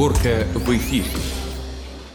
Горка в эфире.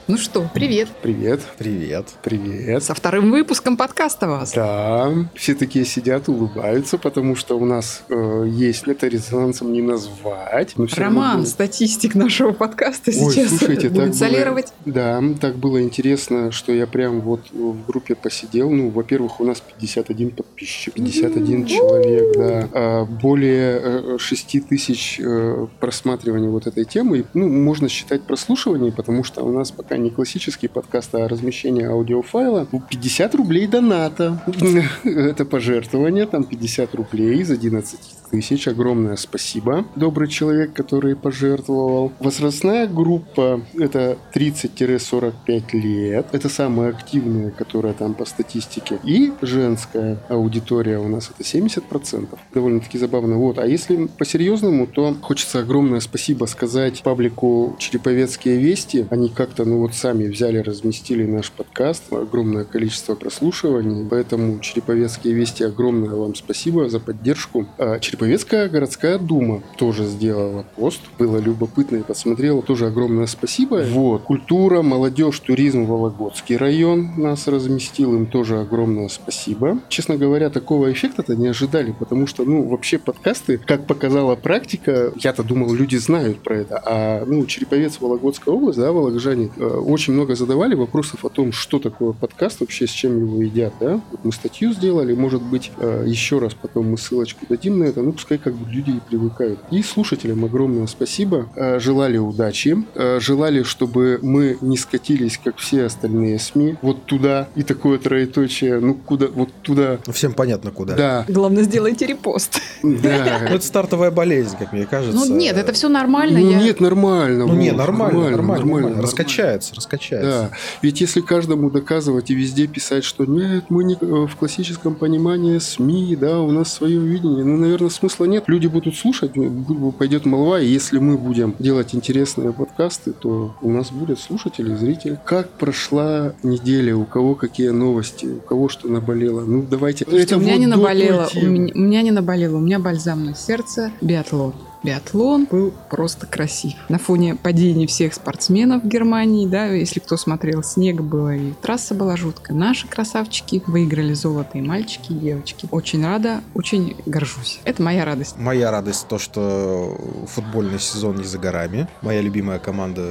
Ну что, привет. Привет. Привет. Привет. Со вторым выпуском подкаста вас. Да, все такие сидят, улыбаются, потому что у нас э, есть это резонансом не назвать. но равно Роман, будет. статистик нашего подкаста Ой, сейчас слушайте, будет так солировать. Было, да, так было интересно, что я прям вот в группе посидел. Ну, во-первых, у нас 51 подписчик, 51 человек, да. А, Более э, 6 тысяч э, прослушиваний вот этой темы. Ну, можно считать прослушиваний, потому что у нас пока не классический подкаст, а размещение аудиофайла. Ну, 50 рублей доната. Это пожертвование, там 50 рублей из 11 тысяч. Огромное спасибо, добрый человек, который пожертвовал. Возрастная группа это 30-45 лет. Это самая активная, которая там по статистике. И женская аудитория у нас это 70%. Довольно-таки забавно. Вот. А если по-серьезному, то хочется огромное спасибо сказать паблику Череповецкие вести. Они как-то, ну вот сами взяли, разместили наш подкаст. Огромное количество прослушиваний. Поэтому Череповецкие вести огромное вам спасибо за поддержку. А Череповецкая городская дума тоже сделала пост. Было любопытно и посмотрела. Тоже огромное спасибо. Вот. Культура, молодежь, туризм, Вологодский район нас разместил. Им тоже огромное спасибо. Честно говоря, такого эффекта-то не ожидали, потому что, ну, вообще подкасты, как показала практика, я-то думал, люди знают про это, а, ну, Череповец, Вологодская область, да, вологоджане, э, очень много задавали вопросов о том, что такое подкаст вообще, с чем его едят, да. Мы статью сделали, может быть, э, еще раз потом мы ссылочку дадим на это, ну, пускай как бы люди и привыкают. И слушателям огромное спасибо. Э, Желали удачи, э, желали, чтобы мы не скатились, как все остальные СМИ, вот туда, и такое троеточие, ну, куда, вот туда, Ну, Всем понятно, куда. да, Главное, сделайте репост. Ну, да. это стартовая болезнь, как мне кажется. Ну нет, это все нормально. Ну я- нет, нормально. Ну не, вот, нормально, нормально, нормально. Да. Раскачается, раскачается. Ведь если каждому доказывать и везде писать, что нет, мы не э, в классическом понимании СМИ, да, у нас свое видение, ну, наверное, смысла нет. Люди будут слушать, бу- пойдет молва, и если мы будем делать интересные подкасты, то у нас будут слушатели, зрители. Как прошла неделя, у кого какие новости, у кого что наболело? Ну, давайте. Слушайте, у меня вот не наболело, у меня, у меня не наболело, у меня бальзам на сердце, биатлон. Биатлон был просто красив. На фоне падения всех спортсменов в Германии, да, если кто смотрел, снег было и трасса была жуткая. Наши красавчики выиграли золото и мальчики, и девочки. Очень рада, очень горжусь. Это моя радость. Моя радость то, что футбольный сезон не за горами. Моя любимая команда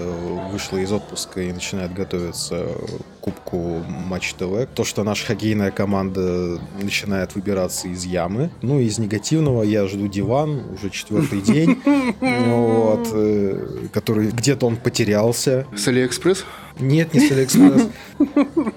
вышла из отпуска и начинает готовиться Кубку Матч ТВ. То, что наша хоккейная команда начинает выбираться из ямы. Ну, из негативного я жду диван уже четвертый день. Вот, э, который где-то он потерялся. С Алиэкспресс? Нет, не с Алиэкспресс.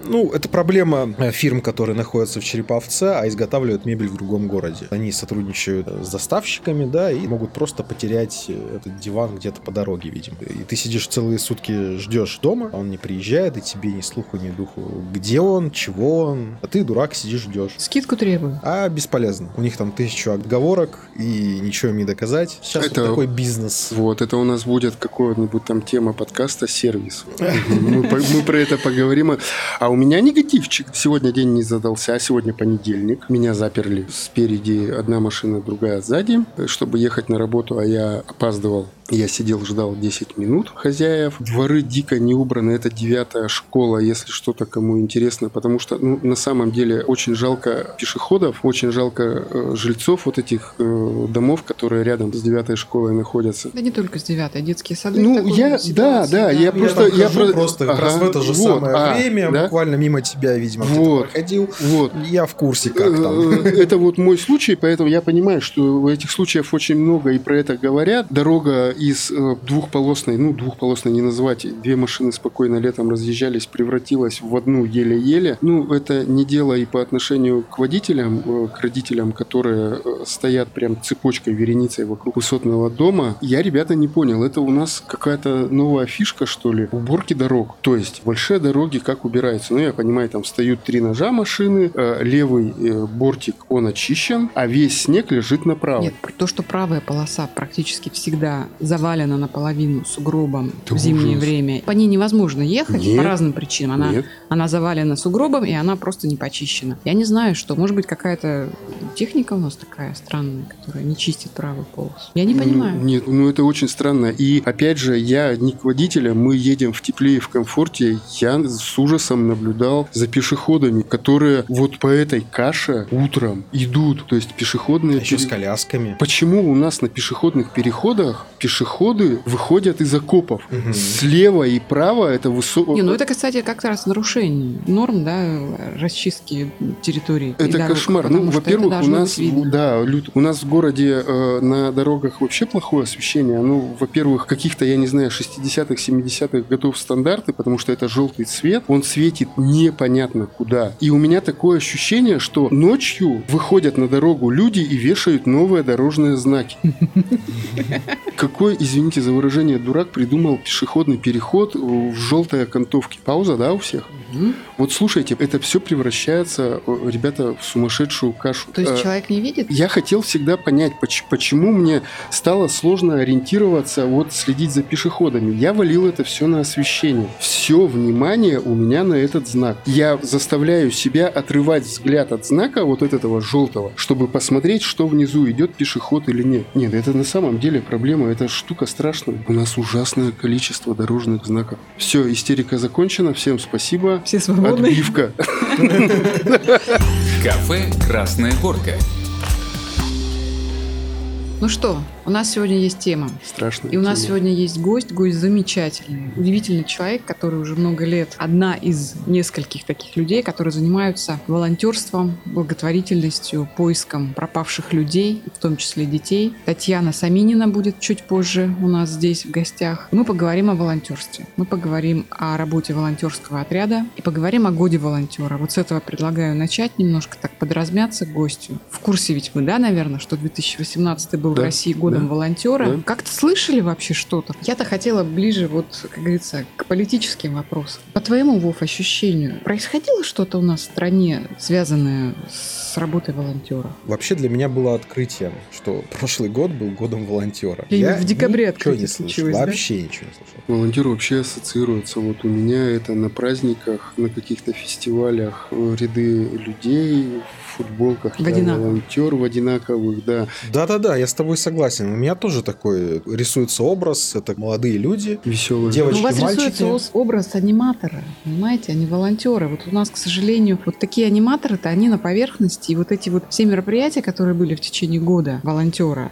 Ну, это проблема э, фирм, которые находятся в Череповце, а изготавливают мебель в другом городе. Они сотрудничают с доставщиками, да, и могут просто потерять э, этот диван где-то по дороге, видимо. И ты сидишь целые сутки, ждешь дома, а он не приезжает, и тебе ни слуху, ни духу, где он, чего он. А ты, дурак, сидишь, ждешь. Скидку требую. А бесполезно. У них там тысячу отговорок, и ничего им не доказать. Сейчас Это- вот такой бизнес. Вот, это у нас будет какой-нибудь там тема подкаста «Сервис». Мы, мы про это поговорим. А у меня негативчик. Сегодня день не задался, а сегодня понедельник. Меня заперли спереди одна машина, другая сзади, чтобы ехать на работу, а я опаздывал. Я сидел, ждал 10 минут хозяев. Дворы дико не убраны. Это девятая школа, если что-то кому интересно. Потому что, ну, на самом деле, очень жалко пешеходов, очень жалко э, жильцов вот этих э, домов, которые рядом с девятой школой находятся. Да не только с девятой, детские сады. Ну, я- ситуации, да, да, я Я просто- там я хожу про- просто как раз Ага, в это же вот, самое а, время, да? буквально мимо тебя, видимо, Вот. проходил. Вот. Я в курсе, как там. Э, Это вот мой случай, поэтому я понимаю, что этих случаев очень много, и про это говорят. Дорога из э, двухполосной, ну, двухполосной не назвать, две машины спокойно летом разъезжались, превратилась в одну еле-еле. Ну, это не дело и по отношению к водителям, э, к родителям, которые э, стоят прям цепочкой, вереницей вокруг высотного дома. Я, ребята, не понял, это у нас какая-то новая фишка, что ли, уборки дорог. То есть большие дороги как убираются? Ну, я понимаю, там встают три ножа машины, левый бортик, он очищен, а весь снег лежит направо. Нет, то, что правая полоса практически всегда завалена наполовину сугробом Да в зимнее ужас. время. По ней невозможно ехать Нет. по разным причинам. Она, Нет. она завалена сугробом, и она просто не почищена. Я не знаю, что. Может быть, какая-то техника у нас такая странная, которая не чистит правый полос. Я не Ну, понимаю. Нет, ну это очень странно. И опять же, я не к водителям, мы едем в тепле и в комфорте. Я с ужасом наблюдал за пешеходами, которые вот по этой каше утром идут. То есть пешеходные... А Еще с пере- колясками. Почему у нас на пешеходных переходах пешеходы выходят из окопов? Мгм. Слева и право это высоко... Не, ну это, кстати, как раз нарушение норм, да, расчистки территории. Это дорог, кошмар. Ну, во-первых, у нас, да, Люд, у нас в городе э, на дорогах вообще плохое освещение. Ну, во-первых, каких-то, я не знаю, 60-х, 70-х годов стандарты, потому что это желтый цвет, он светит непонятно куда. И у меня такое ощущение, что ночью выходят на дорогу люди и вешают новые дорожные знаки. Какой, извините за выражение, дурак придумал пешеходный переход в желтой окантовке? Пауза, да, у всех? Мгм. Вот слушайте, это все превращается, э, ребята, в сумасшедшую кашу. То есть Э, человек не видит? Я хотел всегда понять, поч- почему мне стало сложно ориентироваться, вот следить за пешеходами. Я валил это все на освещение. Все внимание у меня на этот знак. Я заставляю себя отрывать взгляд от знака вот от этого желтого, чтобы посмотреть, что внизу идет пешеход или нет. Нет, это на самом деле проблема, это штука страшная. У нас ужасное количество дорожных знаков. Все, истерика закончена, всем спасибо. Все свободны. Отбивка. Кафе «Красная горка». Ну что, у нас сегодня есть тема. Страшно. И у нас сегодня есть гость, гость замечательный, удивительный человек, который уже много лет одна из нескольких таких людей, которые занимаются волонтерством, благотворительностью, поиском пропавших людей, в том числе детей. Татьяна Саминина будет чуть позже у нас здесь в гостях. Мы поговорим о волонтерстве. Мы поговорим о работе волонтерского отряда и поговорим о годе волонтера. Вот с этого предлагаю начать немножко так подразмяться гостю. В курсе ведь вы, да, наверное, что 2018 был в Да, России годом да, волонтера. да. Как-то слышали вообще что-то? Я-то хотела ближе, вот, как говорится, к политическим вопросам. По твоему, Вов, ощущению, происходило что-то у нас в стране, связанное с работой волонтера? Вообще для меня было открытием, что прошлый год был годом волонтера. Или Я в декабре ничего открытие не слышал, случилось, да? вообще ничего не слышал. Волонтер вообще ассоциируется. Вот у меня это на праздниках, на каких-то фестивалях э, ряды людей в футболках. В я одинаковых. волонтер в одинаковых, да. Да-да-да, я с тобой согласен. У меня тоже такой рисуется образ. Это молодые люди, Веселые. Девочки, Ну, у вас мальчики. рисуется образ аниматора, понимаете, а не волонтера. Вот у нас, к сожалению, вот такие аниматоры-то, они на поверхности. И вот эти вот все мероприятия, которые были в течение года волонтера,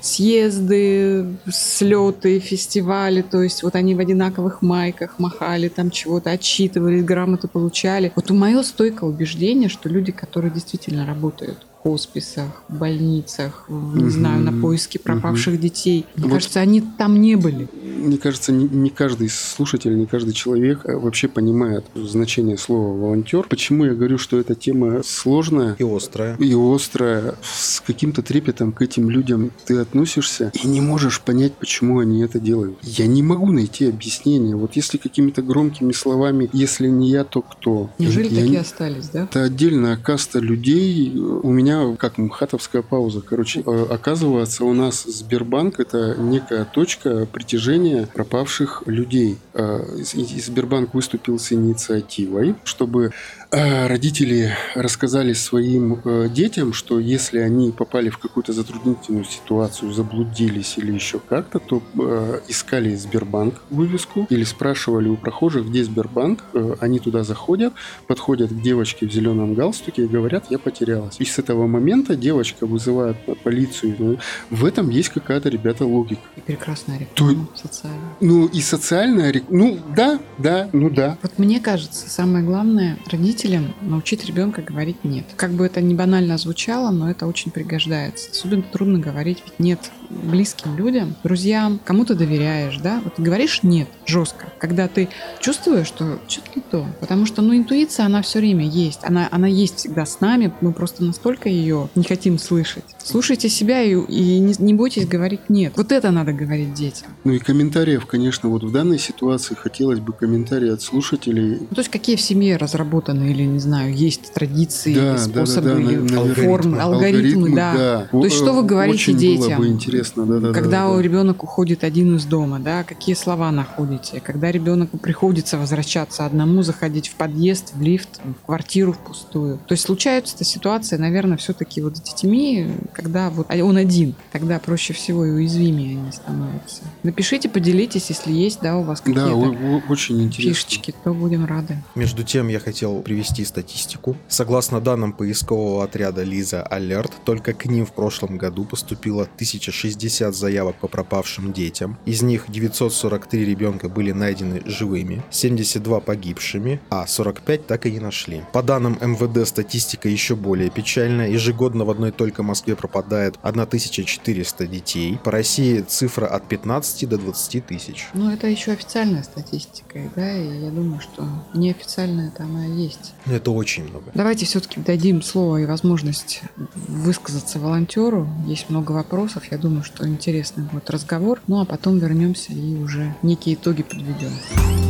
съезды, слеты, фестивали, то есть вот они в одинаковых майках махали, там чего-то отчитывались, грамоты получали. Вот у мое стойкое убеждение, что люди, которые действительно работают. в хосписах, в больницах, не Мгм. знаю, на поиске пропавших детей, мне Вот. кажется, они там не были. Мне кажется, не, не каждый слушатель, не каждый человек э, вообще понимает значение слова волонтер. Почему я говорю, что эта тема сложная? и острая. и острая, с каким-то трепетом к этим людям ты относишься и не можешь понять, почему они это делают. Я не могу найти объяснение. Вот если какими-то громкими словами, если не я, то кто? Неужели Я такие не- остались, да? Это отдельная каста людей. У меня как мхатовская пауза. Короче, э, оказывается, у нас Сбербанк это некая точка притяжения пропавших людей. Э, и- Сбербанк выступил с инициативой, чтобы родители рассказали своим э, детям, что если они попали в какую-то затруднительную ситуацию, заблудились или еще как-то, то э, искали Сбербанк вывеску или спрашивали у прохожих, где Сбербанк. Э, они туда заходят, подходят к девочке в зеленом галстуке и говорят, я потерялась. И с этого момента девочка вызывает полицию. В этом есть какая-то, ребята, логика. И прекрасная То- реклама социальная. Ну и социальная... рек- Ну да, да, ну да. Вот мне кажется, самое главное родителям научить ребенка говорить нет. Как бы это не банально звучало, но это очень пригождается. Особенно трудно говорить ведь нет близким людям, друзьям, кому ты доверяешь, да? Вот говоришь нет жестко, когда ты чувствуешь, что что-то не то. Потому что, ну, интуиция, она все время есть. Она, она есть всегда с нами, мы просто настолько ее не хотим слышать. Слушайте себя и, и не, не бойтесь говорить нет. Вот это надо говорить детям. Ну и комментариев, конечно, вот в данной ситуации хотелось бы комментарии от слушателей. Ну, то есть какие в семье разработаны или, не знаю, есть традиции, Да, или да, да, способы, да, или наверное. формы, алгоритмы, да. То есть что вы говорите Очень детям? было бы интересно да, да. Когда да, у да. ребенок уходит один из дома, да, какие слова находите? Когда ребенку приходится возвращаться одному, заходить в подъезд, в лифт, в квартиру в пустую. То есть случаются ситуации, наверное, все-таки вот с детьми, когда вот он один, тогда проще всего и уязвимее они становятся. Напишите, поделитесь, если есть, да, у вас Да, какие-то о- очень интересно. фишечки, то будем рады. Между тем, я хотел привести статистику. Согласно данным поискового отряда Лиза Алерт, только к ним в прошлом году поступило 1060 заявок по пропавшим детям. Из них 943 ребенка были найдены живыми, 72 погибшими, а 45 так и не нашли. По данным МВД статистика еще более печальная. Ежегодно в одной только Москве пропадает 1400 детей. По России цифра от 15 до 20 тысяч. Ну, это еще официальная статистика, да, и я думаю, что неофициальная там она есть. Ну, Это очень много. Давайте все-таки дадим слово и возможность высказаться волонтеру. Есть много вопросов. Я думаю, что интересный будет разговор. Ну а потом вернемся и уже некие итоги подведем.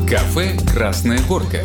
Кафе «Красная горка».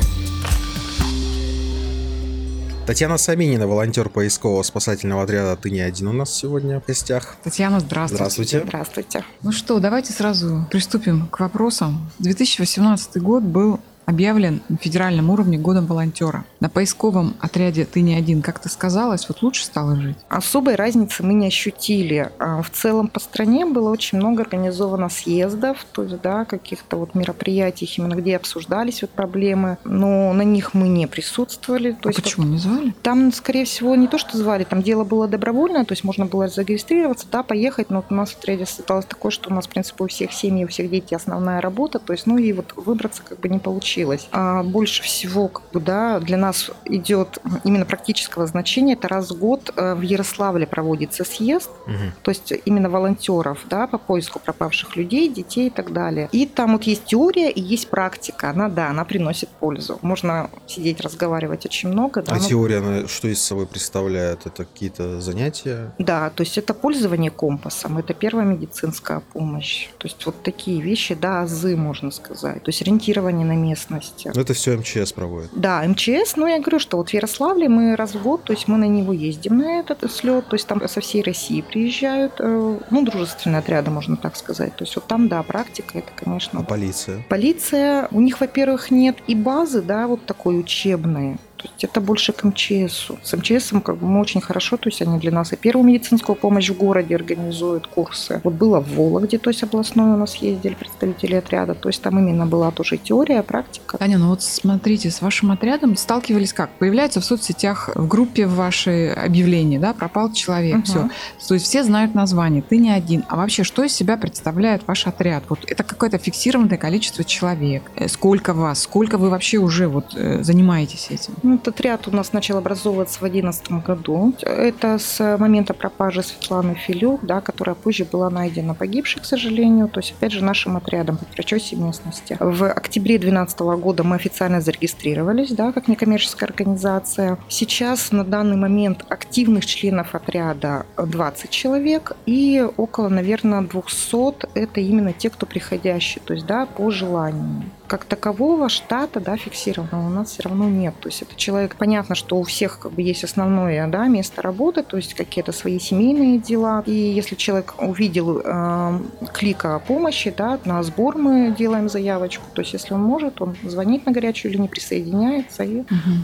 Татьяна Саминина, волонтер поискового спасательного отряда «Ты не один» у нас сегодня в гостях. Татьяна, здравствуйте. Здравствуйте. Здравствуйте. Ну что, давайте сразу приступим к вопросам. 2018 год был объявлен на федеральном уровне годом волонтера. На поисковом отряде «Ты не один» как-то сказалось, вот лучше стало жить? Особой разницы мы не ощутили. А В целом по стране было очень много организовано съездов, то есть, да, каких-то вот мероприятий, именно где обсуждались вот проблемы, но на них мы не присутствовали. То А есть, почему не звали? Там, скорее всего, не то, что звали, там дело было добровольное, то есть можно было зарегистрироваться, да, поехать, но вот у нас в отряде осталось такое, что у нас, в принципе, у всех семей, у всех детей основная работа, то есть, ну и вот выбраться как бы не получилось. А больше всего, как бы, да, для нас идет именно практического значения, это раз в год э, в Ярославле проводится съезд, Мгм. то есть именно волонтеров, да, по поиску пропавших людей, детей и так далее. И там вот есть теория и есть практика, она, да, она приносит пользу. Можно сидеть, разговаривать очень много, да, А но- теория, она что из собой представляет? Это какие-то занятия? Да, то есть это пользование компасом, это первая медицинская помощь. То есть вот такие вещи, да, азы, можно сказать. То есть ориентирование на местности. Ну, Это все МЧС проводит. Да, МЧС, ну я говорю, что вот в Ярославле мы раз в год, то есть мы на него ездим, на этот слет, то есть там со всей России приезжают, э, ну, дружественные отряды, можно так сказать. То есть вот там, да, практика, это, А конечно, полиция? Полиция, у них, во-первых, нет и базы, да, вот такой учебной. То есть это больше к МЧСу. С МЧСом как бы мы очень хорошо, то есть они для нас и первую медицинскую помощь в городе организуют курсы. Вот было в Вологде, то есть областной у нас ездили представители отряда, то есть там именно была тоже теория, практика. Таня, ну вот смотрите, с вашим отрядом сталкивались как? Появляется в соцсетях, в группе в вашей объявлении, да, пропал человек, Мгм. все. То есть все знают название, ты не один. А вообще, что из себя представляет ваш отряд? Вот это какое-то фиксированное количество человек. Э, Сколько вас? Сколько вы вообще уже вот э, занимаетесь этим? Этот отряд у нас начал образовываться в 2011 году. Это с момента пропажи Светланы Филюк, да, которая позже была найдена погибшей, к сожалению. То есть, опять же, нашим отрядом по прочесе местности. В октябре 2012 года мы официально зарегистрировались, да, как некоммерческая организация. Сейчас на данный момент активных членов отряда 20 человек и около, наверное, 200 это именно те, кто приходящие, то есть, да, по желанию как такового штата, да, фиксированного у нас все равно нет. То есть это человек, понятно, что у всех как бы есть основное, да, место работы, то есть какие-то свои семейные дела. И если человек увидел э, клика о помощи, да, на сбор мы делаем заявочку. То есть если он может, он звонит на горячую линию, присоединяется и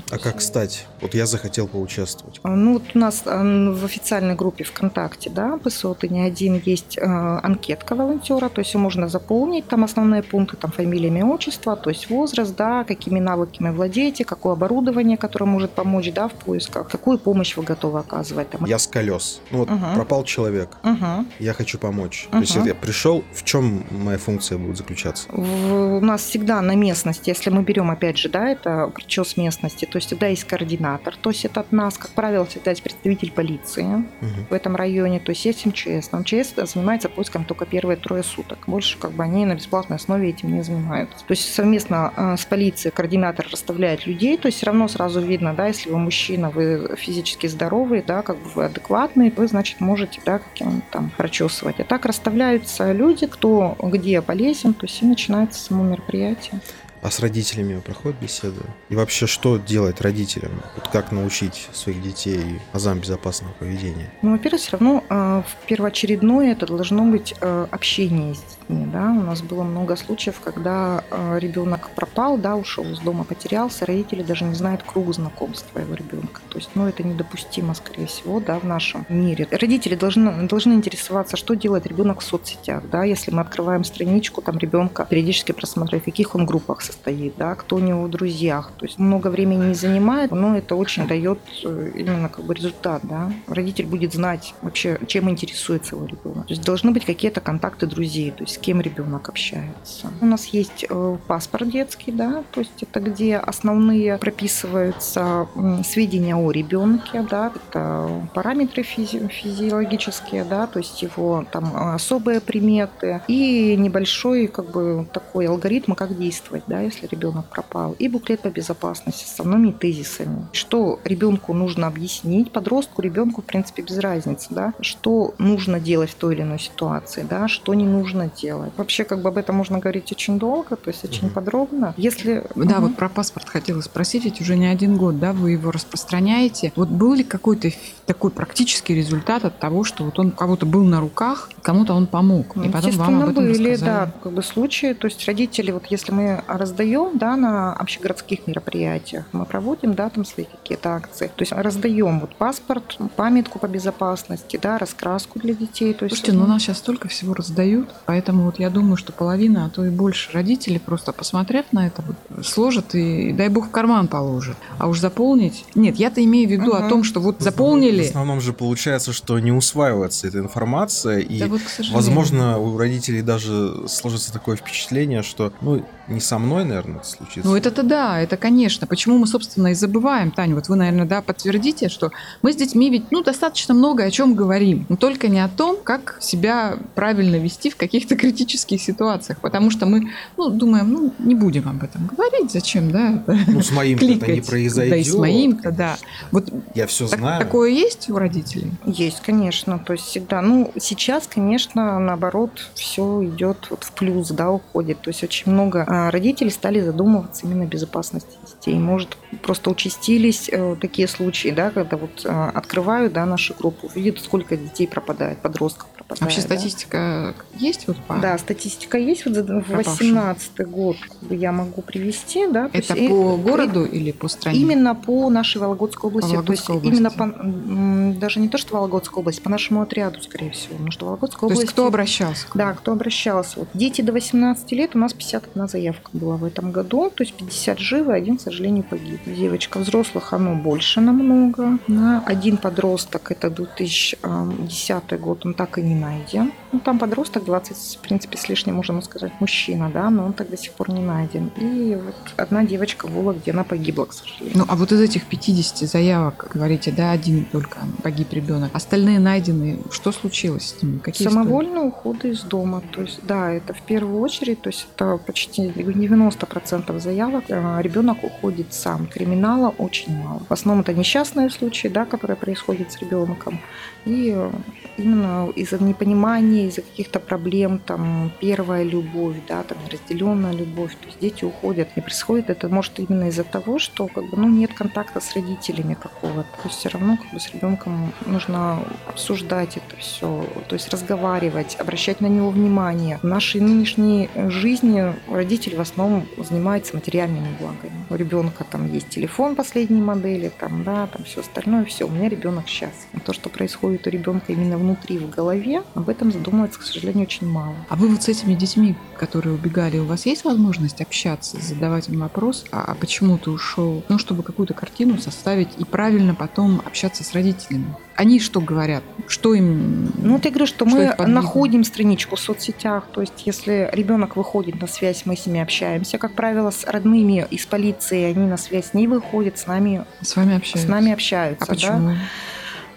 А как стать? Вот я захотел поучаствовать. а, ну, вот у нас э, в официальной группе ВКонтакте, да, ПСО «Ты не один» есть э, анкетка волонтера, то есть ее можно заполнить, там основные пункты, там фамилия, имя, отчество, то есть возраст, да, какими навыками владеете, какое оборудование, которое может помочь, да, в поисках, какую помощь вы готовы оказывать. Там. Я с колес. Ну вот Ага. пропал человек. Мгм. Я хочу помочь. То есть я пришел, в чем моя функция будет заключаться? В- у нас всегда на местности, если мы берем, опять же, да, это причес местности, то есть всегда есть координатор, то есть это от нас, как правило, всегда есть представитель полиции, Мгм. в этом районе, то есть есть МЧС. Но МЧС занимается поиском только первые трое суток. Больше как бы они на бесплатной основе этим не занимаются. То есть совместно э, с полицией координатор расставляет людей, то есть все равно сразу видно, да, если вы мужчина, вы физически здоровый, да, как бы вы адекватный, вы, значит, можете, да, каким там прочесывать. А так расставляются люди, кто где полезен, то есть и начинается само мероприятие. А с родителями проходит беседа? И вообще, что делать родителям? Вот как научить своих детей азам безопасного поведения? Ну, во-первых, все равно э, в первоочередное это должно быть э, общение с детьми. Да? У нас было много случаев, когда э, ребенок пропал, да, ушел из дома, потерялся, родители даже не знают круг знакомств своего ребенка. То есть, ну, это недопустимо, скорее всего, да, в нашем мире. Родители должны, должны интересоваться, что делает ребенок в соцсетях, да, если мы открываем страничку там ребенка, периодически просмотреть, в каких он группах состоит, да, кто у него в друзьях. То есть много времени не занимает, но это очень дает э, именно как бы результат, да. Родитель будет знать вообще, чем интересуется его ребенок. То есть должны быть какие-то контакты друзей, то есть с кем ребенок общается. У нас есть э, паспорт детский, да, то есть это где основные прописываются сведения о ребенке, да, это параметры физи- физиологические, да, то есть его там особые приметы и небольшой как бы такой алгоритм, как действовать, да, если ребенок пропал, и буклет по безопасности с основными тезисами. Что ребенку нужно объяснить, подростку, ребенку, в принципе, без разницы, да, что нужно делать в той или иной ситуации, да, что не нужно делать. Вообще, как бы об этом можно говорить очень долго, то есть очень подробно. Если... Да, Мгм. вот про паспорт хотела спросить, ведь уже не один год, да, вы его распространяете. Вот был ли какой-то такой практический результат от того, что вот он у кого-то был на руках, кому-то он помог, и потом вам об этом были, рассказали? да, как бы случаи. То есть родители, вот если мы раздаем, да, на общегородских мероприятиях, мы проводим, да, там свои какие-то акции. То есть раздаем вот паспорт, памятку по безопасности, да, раскраску для детей. То есть, Слушайте, ну у нас сейчас столько всего раздают, поэтому вот я думаю, что половина, а то и больше родителей просто посмотрев на это, вот, сложат и, дай бог, в карман положат. А уж заполнить... Нет, я-то имею в виду о Мгм. том, что вот В заполнили... основном же получается, что не усваивается эта информация, и, Да вот, возможно, у родителей даже сложится такое впечатление, что, ну, не со мной, наверное, это случится. Ну, это-то да, это конечно. Почему мы, собственно, и забываем, Таня, вот вы, наверное, да, подтвердите, что мы с детьми ведь, ну, достаточно много о чем говорим, но только не о том, как себя правильно вести в каких-то критических ситуациях, потому что мы, ну, думаем, ну, не будем об этом говорить, зачем, да, это Ну, с моим-то это не произойдет. Да и с моим-то, да. Вот Я все так- знаю. такое есть у родителей? Есть, конечно, то есть всегда. Ну, сейчас, конечно, наоборот, все идет вот в плюс, да, уходит. То есть очень много а, родителей стали задумываться именно о безопасности детей. Может, просто участились э, такие случаи, да, когда вот а, открывают, да, нашу группу, видят, сколько детей пропадает, подростков пропадает. Вообще да. статистика есть вот по... Да, статистика есть. Вот за Пропавшим. 18 год я могу привести, да. то Это есть и- по и- городу или по стране? Именно по нашей Вологодской области. Вологодской то есть именно по, даже не то, что Вологодская область, по нашему отряду, скорее всего. Потому что Вологодская То область... есть кто обращался? Да, кто обращался. Вот дети до 18 лет, у нас 51 заявка была в этом году, то есть 50 живы, один, к сожалению, погиб. Девочка взрослых, оно больше намного. Да. Один подросток, это 2010 год, он так и не найден. Ну, там подросток 20, в принципе, с лишним, можно сказать, мужчина, да, но он так до сих пор не найден. И вот одна девочка в Вологде, она погибла, к сожалению. Ну, а вот из этих 50 заявок, говорите, да, один только погиб ребенок. Остальные найдены. Что случилось с ними? Какие истории? Самовольные уходы из дома. То есть, да, это в первую очередь, то есть это почти 90% заявок. э, Ребенок уходит сам. Криминала очень мало. В основном это несчастные случаи, да, которые происходят с ребенком. И э, именно из-за непонимания, из-за каких-то проблем, там, первая любовь, да, там, неразделенная любовь. То есть дети уходят. И происходит это может именно из-за того, что как бы, ну, нет контакта с родителями какого-то. То есть все равно как бы, с ребенком нужно обсуждать это все, то есть разговаривать, обращать на него внимание. В нашей нынешней жизни родители в основном занимаются материальными благами. У ребенка там есть телефон последней модели, там, да, там все остальное, все. У меня ребенок. Но то, что происходит у ребенка именно внутри, в голове, об этом задумывается, к сожалению, очень мало. А вы вот с этими детьми, которые убегали, у вас есть возможность общаться, задавать им вопрос, а, а почему ты ушел? Ну, чтобы какую-то картину составить и правильно потом общаться с родителями. Они что говорят? Что им... Ну, я говорю, что, Что мы находим страничку в соцсетях. То есть, если ребенок выходит на связь, мы с ними общаемся. Как правило, с родными из полиции они на связь не выходят, с нами, с вами общаются? с нами общаются. А да. почему?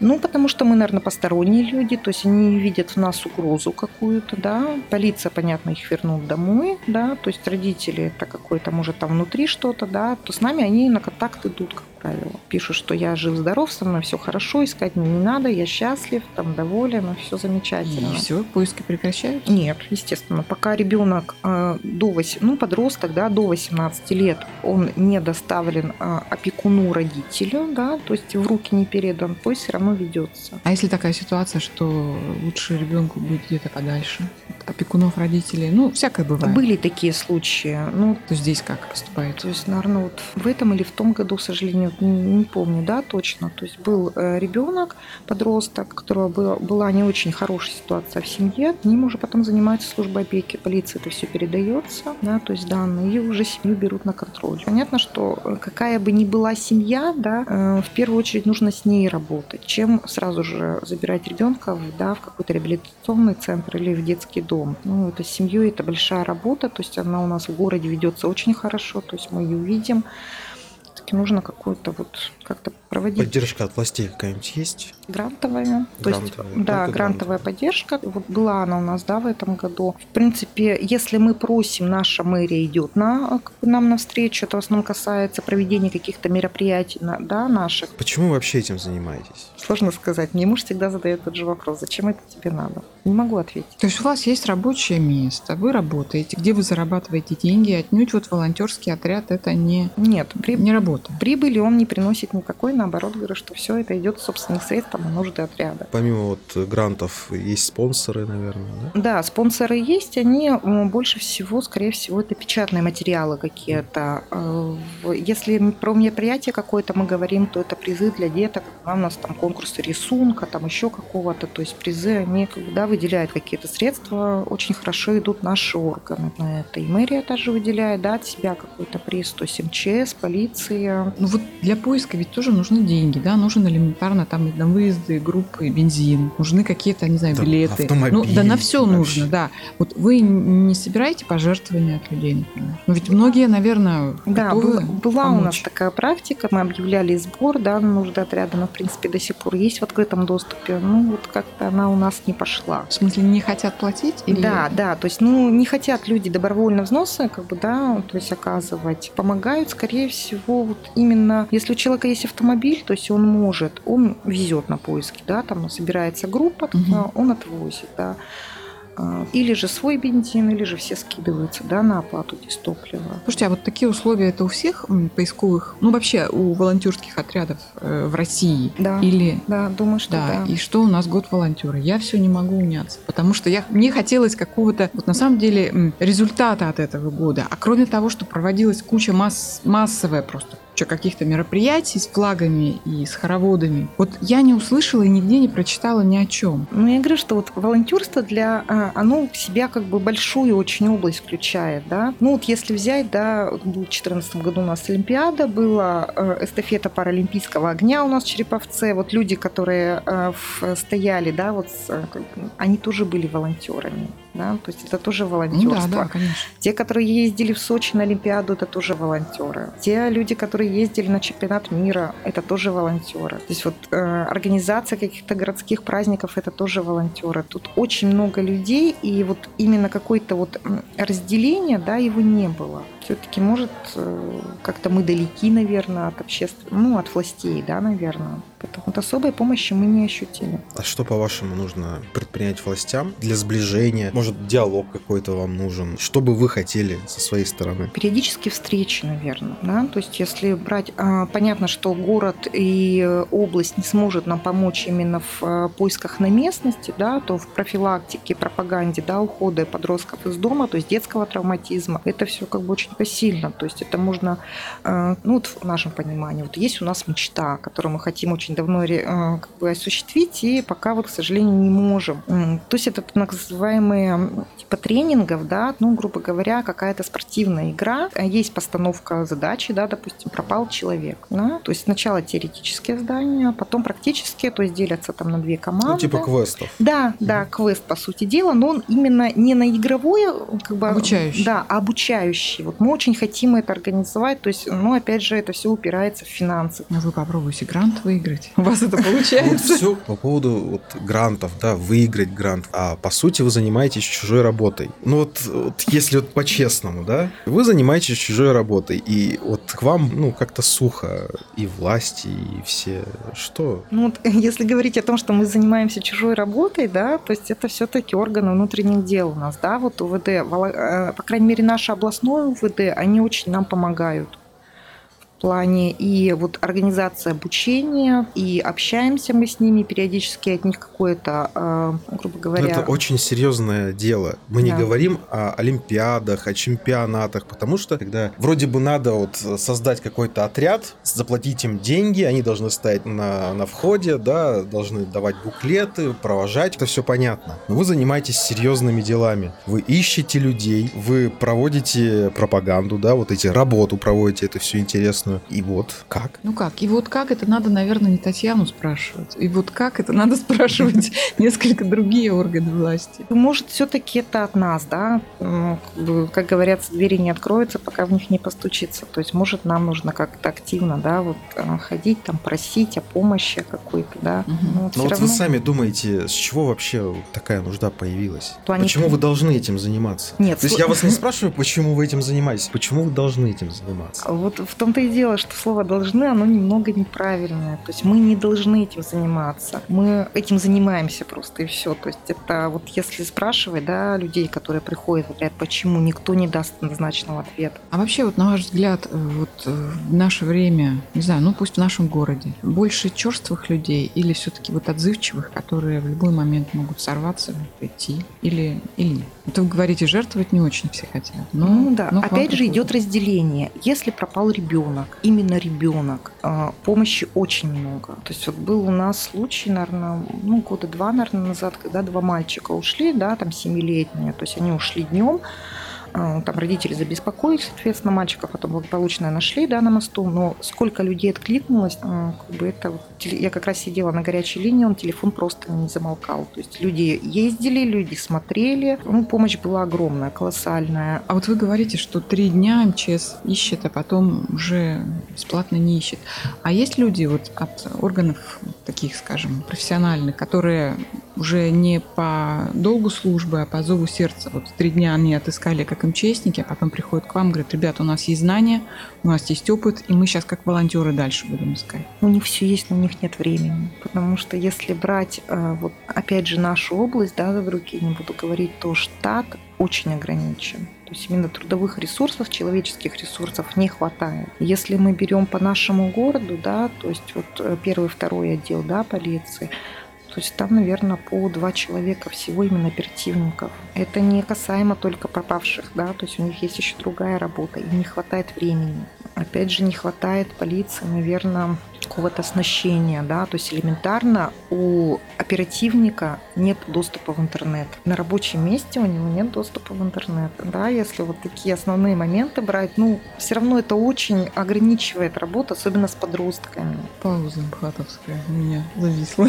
Ну, потому что мы, наверное, посторонние люди, то есть они видят в нас угрозу какую-то, да. Полиция, понятно, их вернут домой, да, то есть родители, это какой-то, может, там внутри что-то, да, то с нами они на контакт идут правило. Пишут, что я жив-здоров, со мной все хорошо, искать мне не надо, я счастлив, там доволен, все замечательно. И все, поиски прекращают? Нет, естественно. Пока ребенок э, до 8, ну, подросток, да, до 18 лет, он не доставлен э, опекуну родителю, да, то есть в руки не передан, поиск все равно ведется. А если такая ситуация, что лучше ребенку будет где-то подальше опекунов родителей? Ну, всякое бывает. Были такие случаи. Ну, То здесь как поступают? То есть, наверное, вот в этом или в том году, к сожалению, не, не помню, да, точно. То есть был э, ребенок, подросток, у которого была, была не очень хорошая ситуация в семье. Ним уже потом занимается служба опеки, полиции это все передается, да, то есть данные, и уже семью берут на контроль. Понятно, что э, какая бы ни была семья, да, э, в первую очередь нужно с ней работать, чем сразу же забирать ребенка да, в какой-то реабилитационный центр или в детский дом. Ну, это с семьей, это большая работа, то есть она у нас в городе ведется очень хорошо, то есть мы ее видим. Таки нужно какую-то вот как-то проводить Поддержка от властей какая-нибудь есть? грантовая. То есть, Грантовая, да, только грантовая поддержка. Вот была она у нас, да, в этом году. В принципе, если мы просим, наша мэрия идет на, к нам навстречу, это в основном касается проведения каких-то мероприятий, на- да, наших. Почему вы вообще этим занимаетесь? Сложно сказать. Мне муж всегда задает тот же вопрос. Зачем это тебе надо? Не могу ответить. То есть у вас есть рабочее место, вы работаете, где вы зарабатываете деньги, отнюдь вот волонтерский отряд это не, Нет, при, не работа. прибыли он не приносит никакой, наоборот, говорю, что все это идет из собственных средств на нужды отряда. Помимо вот грантов есть спонсоры, наверное, да? Да, спонсоры есть, они больше всего, скорее всего, это печатные материалы какие-то. Э, Если про мероприятие какое-то мы говорим, то это призы для деток, у нас там конкурсы рисунка, там еще какого-то, то есть призы, они когда выделяют какие-то средства, очень хорошо идут наши органы на это. И мэрия также выделяет, да, от себя какой-то приз, то есть МЧС, полиция. Ну вот для поиска ведь тоже нужны деньги, да, нужен элементарно там на выезды, группы, бензин, нужны какие-то, не знаю, Там билеты. ну да на все вообще. нужно, да. Вот вы не собираете пожертвования от людей, например? Ну ведь многие, наверное, Да, готовы была, была у нас такая практика. Мы объявляли сбор, да, нужды отряда, но, в принципе, до сих пор есть в открытом доступе. Ну, вот как-то она у нас не пошла. В смысле, не хотят платить? Или... Да, да, то есть, ну, не хотят люди добровольно взносы, как бы, да, то есть оказывать. Помогают, скорее всего, вот именно, если у человека есть автомобиль, то есть он может, он везет на поиски, да, там собирается группа, Мгм. он отвозит, да. А, Или же свой бензин, или же все скидываются, да, на оплату дистоплива. Слушайте, а вот такие условия это у всех поисковых, ну вообще у волонтерских отрядов э, в России? Да. Или Да, думаю, что Да, да. и что у нас год волонтера? Я все не могу уняться, потому что я, мне хотелось какого-то, вот на самом деле, результата от этого года. А кроме того, что проводилась куча масс, массовая просто куча каких-то мероприятий с флагами и с хороводами. Вот я не услышала и нигде не прочитала ни о чем. Ну, я говорю, что вот волонтерство для, а, оно в себя как бы большую очень область включает, да. Ну, вот если взять, да, в 2014 году у нас Олимпиада, была э, эстафета паралимпийского огня у нас в Череповце, вот люди, которые э, стояли, да, вот, э, они тоже были волонтерами, да, то есть это тоже Ну да, волонтерство. да, конечно. Те, которые ездили в Сочи на Олимпиаду, это тоже волонтеры. Те люди, которые ездили на чемпионат мира, это тоже волонтеры. То есть вот э, организация каких-то городских праздников, это тоже волонтеры. Тут очень много людей, и вот именно какое-то вот разделение, да, его не было. Все-таки, может, э, как-то мы далеки, наверное, от общества, ну, от властей, да, наверное. Поэтому вот особой помощи мы не ощутили. А что, по-вашему, нужно предпринять властям для сближения? Может, диалог какой-то вам нужен? Что бы вы хотели со своей стороны? Периодически встречи, наверное. Да? То есть, если брать... а, Понятно, что город и область не сможет нам помочь именно в э, поисках на местности, да, то в профилактике, пропаганде да, ухода подростков из дома, то есть детского травматизма, это все как бы очень посильно. То есть это можно, э, ну вот в нашем понимании, вот есть у нас мечта, которую мы хотим очень давно э, как бы осуществить, и пока вот, к сожалению, не можем. То есть это так называемые типа тренингов, да, ну, грубо говоря, какая-то спортивная игра, Э, есть постановка задачи, да, допустим, пропал человек, да, то есть сначала теоретические задания, потом практические, то есть делятся там на две команды. Ну, типа квестов. Да, да, квест, по сути дела, но он именно не на игровое, как бы, Обучающий. Да, а обучающий. Вот мы очень хотим это организовать, то есть, ну, опять же, это все упирается в финансы. Ну, вы попробуйте грант выиграть. У вас это получается? все по поводу вот грантов, да, выиграть грант. А по сути вы занимаетесь чужой работой. Ну вот, вот если вот по-честному, да, вы занимаетесь чужой работой, и вот к вам, ну, как-то сухо и власти, и все. Что? Ну, вот, если говорить о том, что мы занимаемся чужой работой, да, то есть это все-таки органы внутренних дел у нас, да, вот УВД, э, по крайней мере, наше областное УВД, они очень нам помогают плане и вот организация обучения, и общаемся мы с ними периодически, от них какое-то, э, грубо Ну, говоря... Это очень серьезное дело. Мы не Да. говорим о олимпиадах, о чемпионатах, потому что когда вроде бы надо вот создать какой-то отряд, заплатить им деньги, они должны стоять на, на входе, да, должны давать буклеты, провожать, это все понятно. Но вы занимаетесь серьезными делами. Вы ищете людей, вы проводите пропаганду, да, вот эти работу проводите, это все интересную. И вот как? Ну как? И вот как это надо, наверное, не Татьяну спрашивать. И вот как это надо спрашивать несколько другие органы власти. Может, все-таки это от нас, да? М, как говорят, двери не откроются, пока в них не постучится. То есть, может, нам нужно как-то активно, да, вот э, ходить, там, просить о помощи какой-то, да. Мгм. Ну, вот Но всё вот равно- вы сами думаете, с чего вообще такая нужда появилась? Почему вы должны этим заниматься? Нет, То есть я вас не спрашиваю, почему вы этим занимаетесь, почему вы должны этим заниматься? Вот в том-то и дело, что слово «должны», оно немного неправильное. То есть мы не должны этим заниматься. Мы этим занимаемся просто, и все. То есть это вот если спрашивать, да, людей, которые приходят, говорят, почему, никто не даст однозначного ответа. А вообще, вот на ваш взгляд, э, вот э, в наше время, не знаю, ну пусть в нашем городе, больше черствых людей или все-таки вот отзывчивых, которые в любой момент могут сорваться, прийти или, или нет? Вот вы говорите, жертвовать не очень все хотят. Но, Ну да, но вам опять же идет разделение. Если пропал ребенок, именно ребенок, а, помощи очень много. То есть вот был у нас случай, наверное, ну года два, наверное, назад, когда два мальчика ушли, да, там семилетние, то есть они ушли днем, а, там родители забеспокоились, соответственно, мальчиков потом благополучно нашли, да, на мосту, но сколько людей откликнулось, а, как бы это, вот я как раз сидела на горячей линии, он телефон просто не замолкал, то есть люди ездили, люди смотрели, ну, помощь была огромная, колоссальная, А вот вы говорите, что три дня МЧС ищет, а потом уже бесплатно не ищет. А есть люди вот от органов таких, скажем, профессиональных, которые уже не по долгу службы, а по зову сердца. Вот три дня они отыскали как МЧСники, а потом приходят к вам и говорят, ребята, у нас есть знания, у нас есть опыт, и мы сейчас как волонтеры дальше будем искать. у них все есть, но у них нет времени. Потому что если брать, э, вот опять же, нашу область, да, в руки, не буду говорить, то штат очень ограничен. То есть именно трудовых ресурсов, человеческих ресурсов не хватает. Если мы берем по нашему городу, да, то есть вот э, первый, второй отдел, да, полиции, то есть там, наверное, по два человека всего именно оперативников. Это не касаемо только пропавших, да, то есть у них есть еще другая работа, им не хватает времени. Опять же, не хватает полиции, наверное, какого-то оснащения, да, то есть элементарно у оперативника нет доступа в интернет. На рабочем месте у него нет доступа в интернет, да, если вот такие основные моменты брать, ну, все равно это очень ограничивает работу, особенно с подростками. Пауза Бхатовская у меня зависла.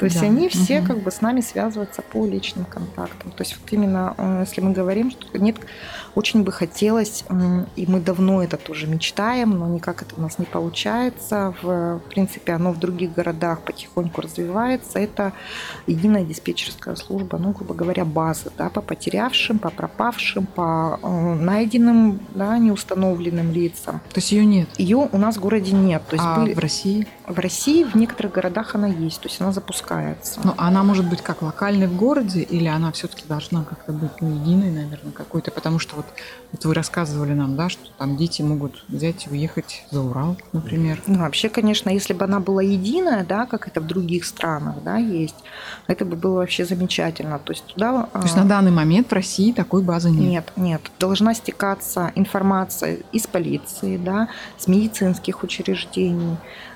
То есть Да, они все мгм. как бы с нами связываются по личным контактам. То есть вот именно, э, если мы говорим, что нет, очень бы хотелось, и мы давно это тоже мечтаем, но никак это у нас не получается. В, в принципе, оно в других городах потихоньку развивается. Это единая диспетчерская служба, ну, грубо говоря, база, да, по потерявшим, по пропавшим, по э, найденным, да, неустановленным лицам. То есть ее нет. Ее у нас в городе нет. То есть а были- в России? в России в некоторых городах она есть, то есть она запускается. Ну, она может быть как локальной в городе, или она все-таки должна как-то быть ну, единой, наверное, какой-то, потому что вот, вот вы рассказывали нам, да, что там дети могут взять и уехать за Урал, например. Ну, вообще, конечно, если бы она была единая, да, как это в других странах, да, есть, это бы было вообще замечательно. То есть туда... То есть на данный момент в России такой базы нет. Нет, нет. Должна стекаться информация из полиции, да, с медицинских учреждений, а,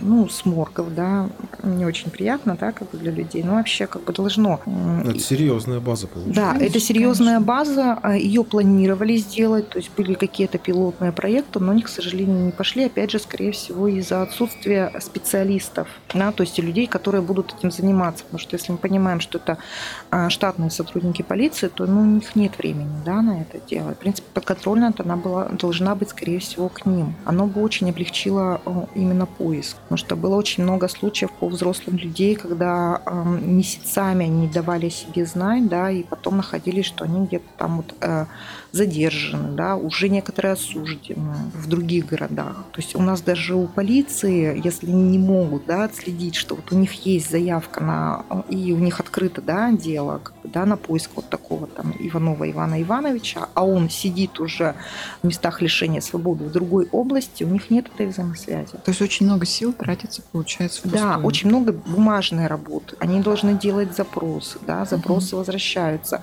ну, с моргов, да, не очень приятно, да, как бы для людей, но вообще как бы должно. Это серьезная база получается. Да, это серьезная база, а, ее планировали сделать, то есть были какие-то пилотные проекты, но они, к сожалению, не пошли, опять же, скорее всего, из-за отсутствия специалистов, да, то есть людей, которые будут этим заниматься, потому что если мы понимаем, что это а, штатные сотрудники полиции, то ну, у них нет времени, да, на это дело. В принципе, подконтрольная она была, должна быть, скорее всего, к ним. Оно бы очень облегчило именно поиск, потому что было очень много случаев по взрослым людей, когда э, месяцами они давали себе знать, да, и потом находились, что они где-то там вот э, задержаны, да, уже некоторые осуждены в других городах. То есть у нас даже у полиции, если не могут да, отследить, что вот у них есть заявка на, и у них открыто да, дело как бы, да, на поиск вот такого там Иванова Ивана Ивановича, а он сидит уже в местах лишения свободы в другой области, у них нет этой взаимосвязи. То есть очень много сил тратится, получается, в Да, очень много бумажной работы. Они должны делать запросы, да, запросы угу. возвращаются.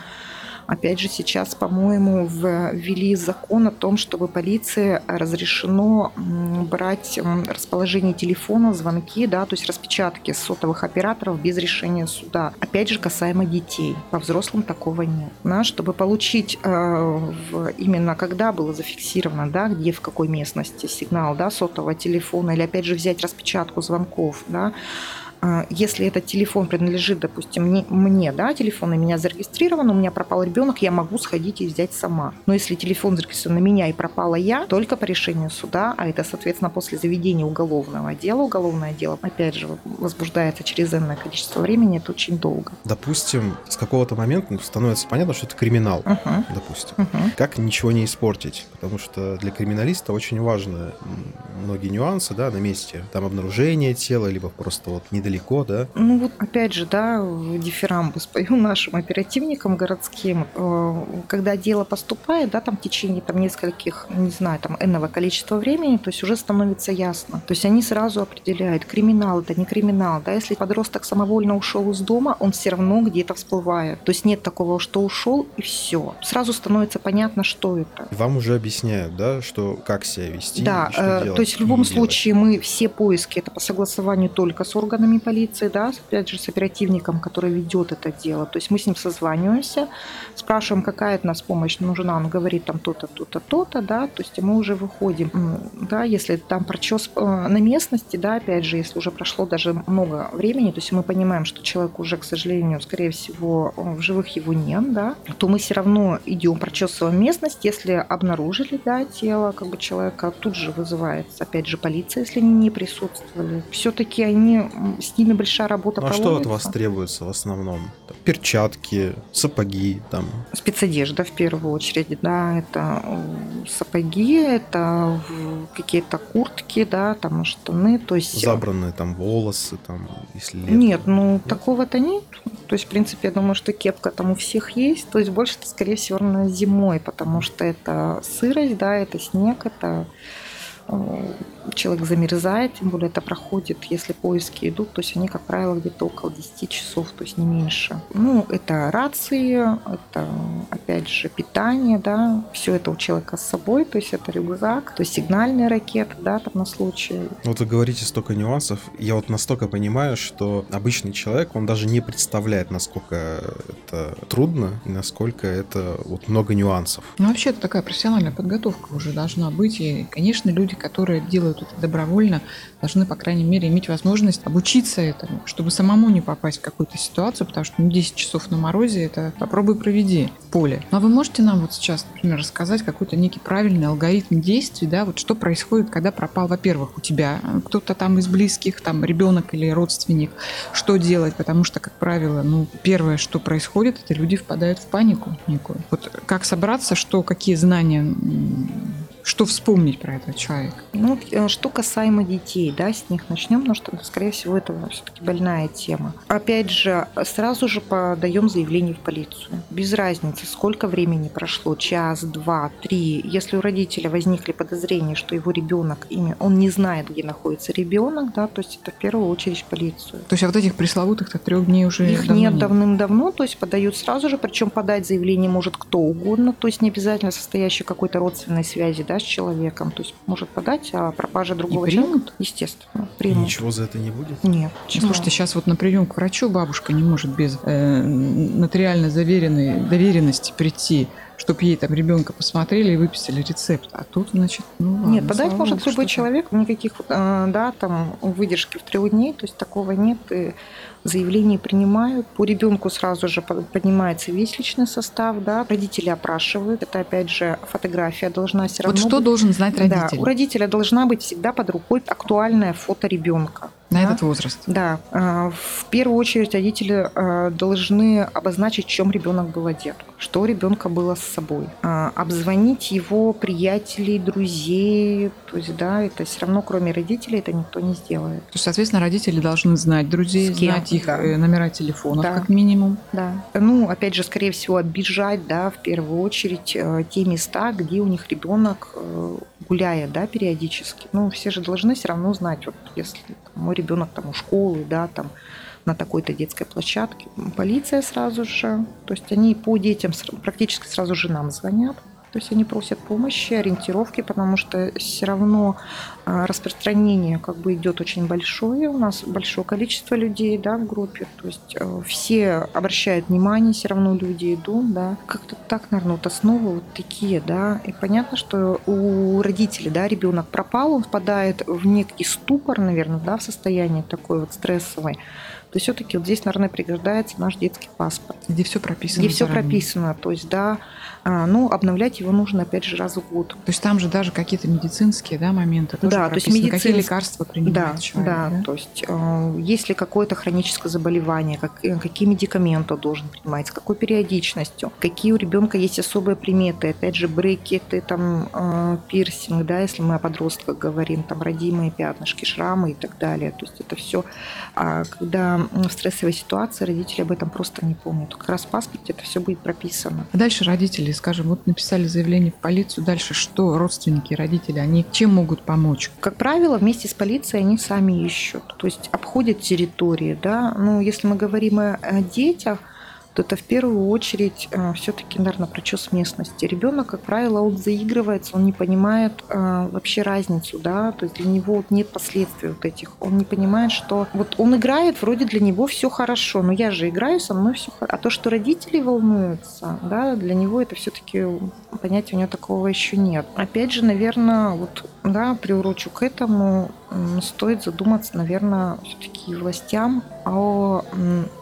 Опять же, сейчас, по-моему, ввели закон о том, чтобы полиции разрешено брать расположение телефона, звонки, да, то есть распечатки сотовых операторов без решения суда. Опять же, касаемо детей. По взрослым такого нет. Да, чтобы получить э, именно когда было зафиксировано, да, где, в какой местности сигнал да, сотового телефона, или опять же взять распечатку звонков, да, если этот телефон принадлежит, допустим, мне, да, телефон на меня зарегистрирован, у меня пропал ребенок, я могу сходить и взять сама. Но если телефон зарегистрирован на меня и пропала я, только по решению суда, а это, соответственно, после заведения уголовного дела, уголовное дело, опять же, возбуждается через энное количество времени, это очень долго. Допустим, с какого-то момента становится понятно, что это криминал, uh-huh. допустим. Uh-huh. Как ничего не испортить? Потому что для криминалиста очень важны многие нюансы, да, на месте. Там обнаружение тела, либо просто вот недалеко далеко, да? Ну вот опять же, да, дифирамбы спою нашим оперативникам городским. Э, когда дело поступает, да, там в течение там, нескольких, не знаю, там энного количества времени, то есть уже становится ясно. То есть они сразу определяют, криминал это не криминал. Да, если подросток самовольно ушел из дома, он все равно где-то всплывает. То есть нет такого, что ушел и все. Сразу становится понятно, что это. Вам уже объясняют, да, что как себя вести. Да, э, то есть в любом случае делать. мы все поиски это по согласованию только с органами полиции, да, опять же, с оперативником, который ведет это дело. То есть мы с ним созваниваемся, спрашиваем, какая от нас помощь нужна. Он говорит там то-то, то-то, то-то, да, то есть мы уже выходим. Да, если там прочес э, на местности, да, опять же, если уже прошло даже много времени, то есть мы понимаем, что человек уже, к сожалению, скорее всего, э, в живых его нет, да, то мы все равно идем, прочесываем местность. Если обнаружили, да, тело как бы человека, тут же вызывается, опять же, полиция, если они не присутствовали. Все-таки они с ними большая работа ну, а что от вас требуется в основном? Там, перчатки, сапоги, там. Спецодежда в первую очередь, да, это э, сапоги, это какие-то куртки, да, там штаны, то есть. Э, Забранные там волосы, там, если лето. Нет, ну нет? такого-то нет. То есть, в принципе, я думаю, что кепка там у всех есть. То есть больше, скорее всего, на зимой, потому что это сырость, да, это снег, это э, человек замерзает, тем более это проходит, если поиски идут, то есть они, как правило, где-то около 10 часов, то есть не меньше. Ну, это рации, это, опять же, питание, да, все это у человека с собой, то есть это рюкзак, то есть сигнальные ракеты, да, там на случай. Вот вы говорите столько нюансов, я вот настолько понимаю, что обычный человек, он даже не представляет, насколько это трудно насколько это вот много нюансов. Ну, вообще, это такая профессиональная подготовка уже должна быть, и, конечно, люди, которые делают делают это добровольно, должны, по крайней мере, иметь возможность обучиться этому, чтобы самому не попасть в какую-то ситуацию, потому что ну, 10 часов на морозе – это попробуй проведи в поле. Ну, а вы можете нам вот сейчас, например, рассказать какой-то некий правильный алгоритм действий, да, вот что происходит, когда пропал, во-первых, у тебя кто-то там из близких, там ребенок или родственник, что делать, потому что, как правило, ну, первое, что происходит, это люди впадают в панику некую. Вот как собраться, что, какие знания что вспомнить про этого человека? Ну, э, что касаемо детей, да, с них начнем, потому что, скорее всего, это все-таки больная тема. Опять же, сразу же подаем заявление в полицию. Без разницы, сколько времени прошло, час, два, три. Если у родителя возникли подозрения, что его ребенок, он не знает, где находится ребенок, да, то есть это в первую очередь полицию. То есть а вот этих пресловутых-то трех дней уже Их нет давным-давно, то есть подают сразу же, причем подать заявление может кто угодно, то есть не обязательно состоящий какой-то родственной связи, да, с человеком. То есть может подать о пропаже другого примут? человека. Естественно, примут. Ничего за это не будет? Нет. Почему? Слушайте, сейчас вот на прием к врачу бабушка не может без э, нотариально заверенной доверенности прийти, чтобы ей там ребенка посмотрели и выписали рецепт. А тут, значит, ну ладно, Нет, подать может богу, любой человек, никаких, э, да, там, выдержки в трех дней, то есть такого нет, и заявление принимают. По ребенку сразу же под- поднимается весь личный состав, да, родители опрашивают, это опять же фотография должна все Вот равно что быть. должен знать Да, родитель у родителя должна быть всегда под рукой актуальное фото ребенка. На да. этот возраст? Да, э, в первую очередь родители э, должны обозначить, чем ребенок был одет, что у ребенка было с собой, А, обзвонить его приятелей, друзей, то есть, да, это все равно, кроме родителей, это никто не сделает. То есть, соответственно, родители должны знать друзей, знать их да. э, номера телефонов, Да. как минимум. Да. Ну, опять же, скорее всего, обижать, да, в первую очередь, э, те места, где у них ребенок гуляет, да, периодически. Ну, все же должны все равно знать, вот если там, мой ребенок там у школы, да, там на такой-то детской площадке, полиция сразу же, то есть они по детям практически сразу же нам звонят. То есть они просят помощи, ориентировки, потому что все равно а, распространение как бы идет очень большое. У нас большое количество людей да, в группе. То есть э, все обращают внимание, все равно люди идут. Да. Как-то так, наверное, вот основы вот такие. Да. И понятно, что у родителей да, ребенок пропал, он впадает в некий ступор, наверное, да, в состоянии такой вот стрессовой. То все-таки вот здесь, наверное, пригождается наш детский паспорт Где все прописано. где все прописано. То есть, да, а, ну, обновлять его нужно, опять же, раз в год. То есть там же даже какие-то медицинские да, моменты тоже Да, то есть прописаны. Какие медицинс- лекарства принимает Да, человек. да, то есть, э, есть ли какое-то хроническое заболевание, как, э, какие медикаменты он должен принимать, с какой периодичностью, какие у ребенка есть особые приметы, опять же, брекеты, там, э, пирсинг, да, если мы о подростках говорим, там, родимые пятнышки, шрамы и так далее. То есть это все, когда м, в стрессовой ситуации родители об этом просто не помнят. Как раз в паспорте это все будет прописано. А Дальше родители, скажем, вот написали заявление в полицию, дальше что родственники, родители, они чем могут помочь? Как правило, вместе с полицией они сами ищут, то есть обходят территории, да. Ну, если мы говорим о детях, то это в первую очередь все-таки, наверное, прочес местности. Ребенок, как правило, он заигрывается, он не понимает э, вообще разницу, да, то есть для него вот нет последствий вот этих. Он не понимает, что вот он играет, вроде для него все хорошо, но я же играю, со мной все хорошо. А то, что родители волнуются, да, для него это все-таки понятия у него такого еще нет. Опять же, наверное, вот, да, приурочу к этому, стоит задуматься, наверное, все-таки властям о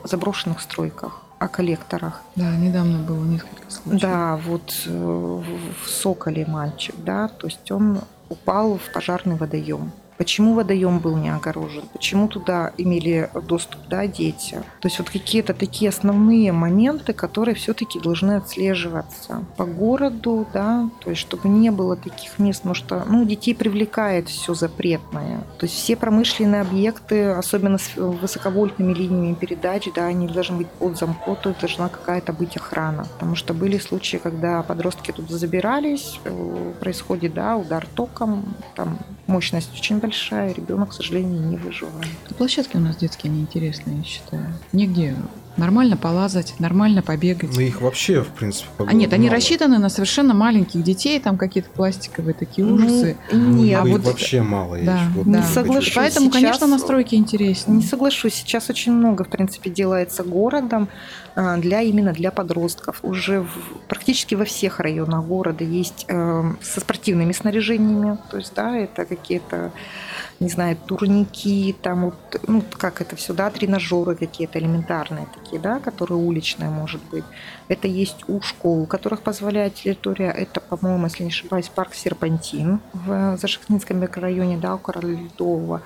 заброшенных стройках о коллекторах. Да, недавно было несколько случаев. Да, вот э, в в Соколе мальчик, да, то есть он упал в пожарный водоем. Почему водоем был не огорожен? Почему туда имели доступ да, дети? То есть вот какие-то такие основные моменты, которые все-таки должны отслеживаться по городу, да, то есть чтобы не было таких мест, потому что ну, детей привлекает все запретное. То есть все промышленные объекты, особенно с высоковольтными линиями передач, да, они должны быть под замком, то есть должна какая-то быть охрана. Потому что были случаи, когда подростки тут забирались, э, происходит да, удар током, там мощность очень большая, ребенок, к сожалению, не выживает. Площадки у нас детские неинтересные, я считаю. Нигде нормально полазать, нормально побегать. Ну, их вообще, в принципе, А нет, они мало. рассчитаны на совершенно маленьких детей, там какие-то пластиковые такие ужасы. Ну, Ну, нет, а их вот- вообще мало. я Да, вот Не да. соглашусь. Поэтому, сейчас- конечно, настройки интереснее. Не соглашусь. Сейчас очень много, в принципе, делается городом для именно для подростков. Уже в- практически во всех районах города есть э, со спортивными снаряжениями. То есть, да, это какие-то, не знаю, турники, там, вот, ну, как это все, да, тренажеры какие-то элементарные такие, да, которые уличные, может быть. Это есть у школ, у которых позволяет территория. Это, по-моему, если не ошибаюсь, парк Серпантин в Зашехнинском микрорайоне, да, у Короля Ледового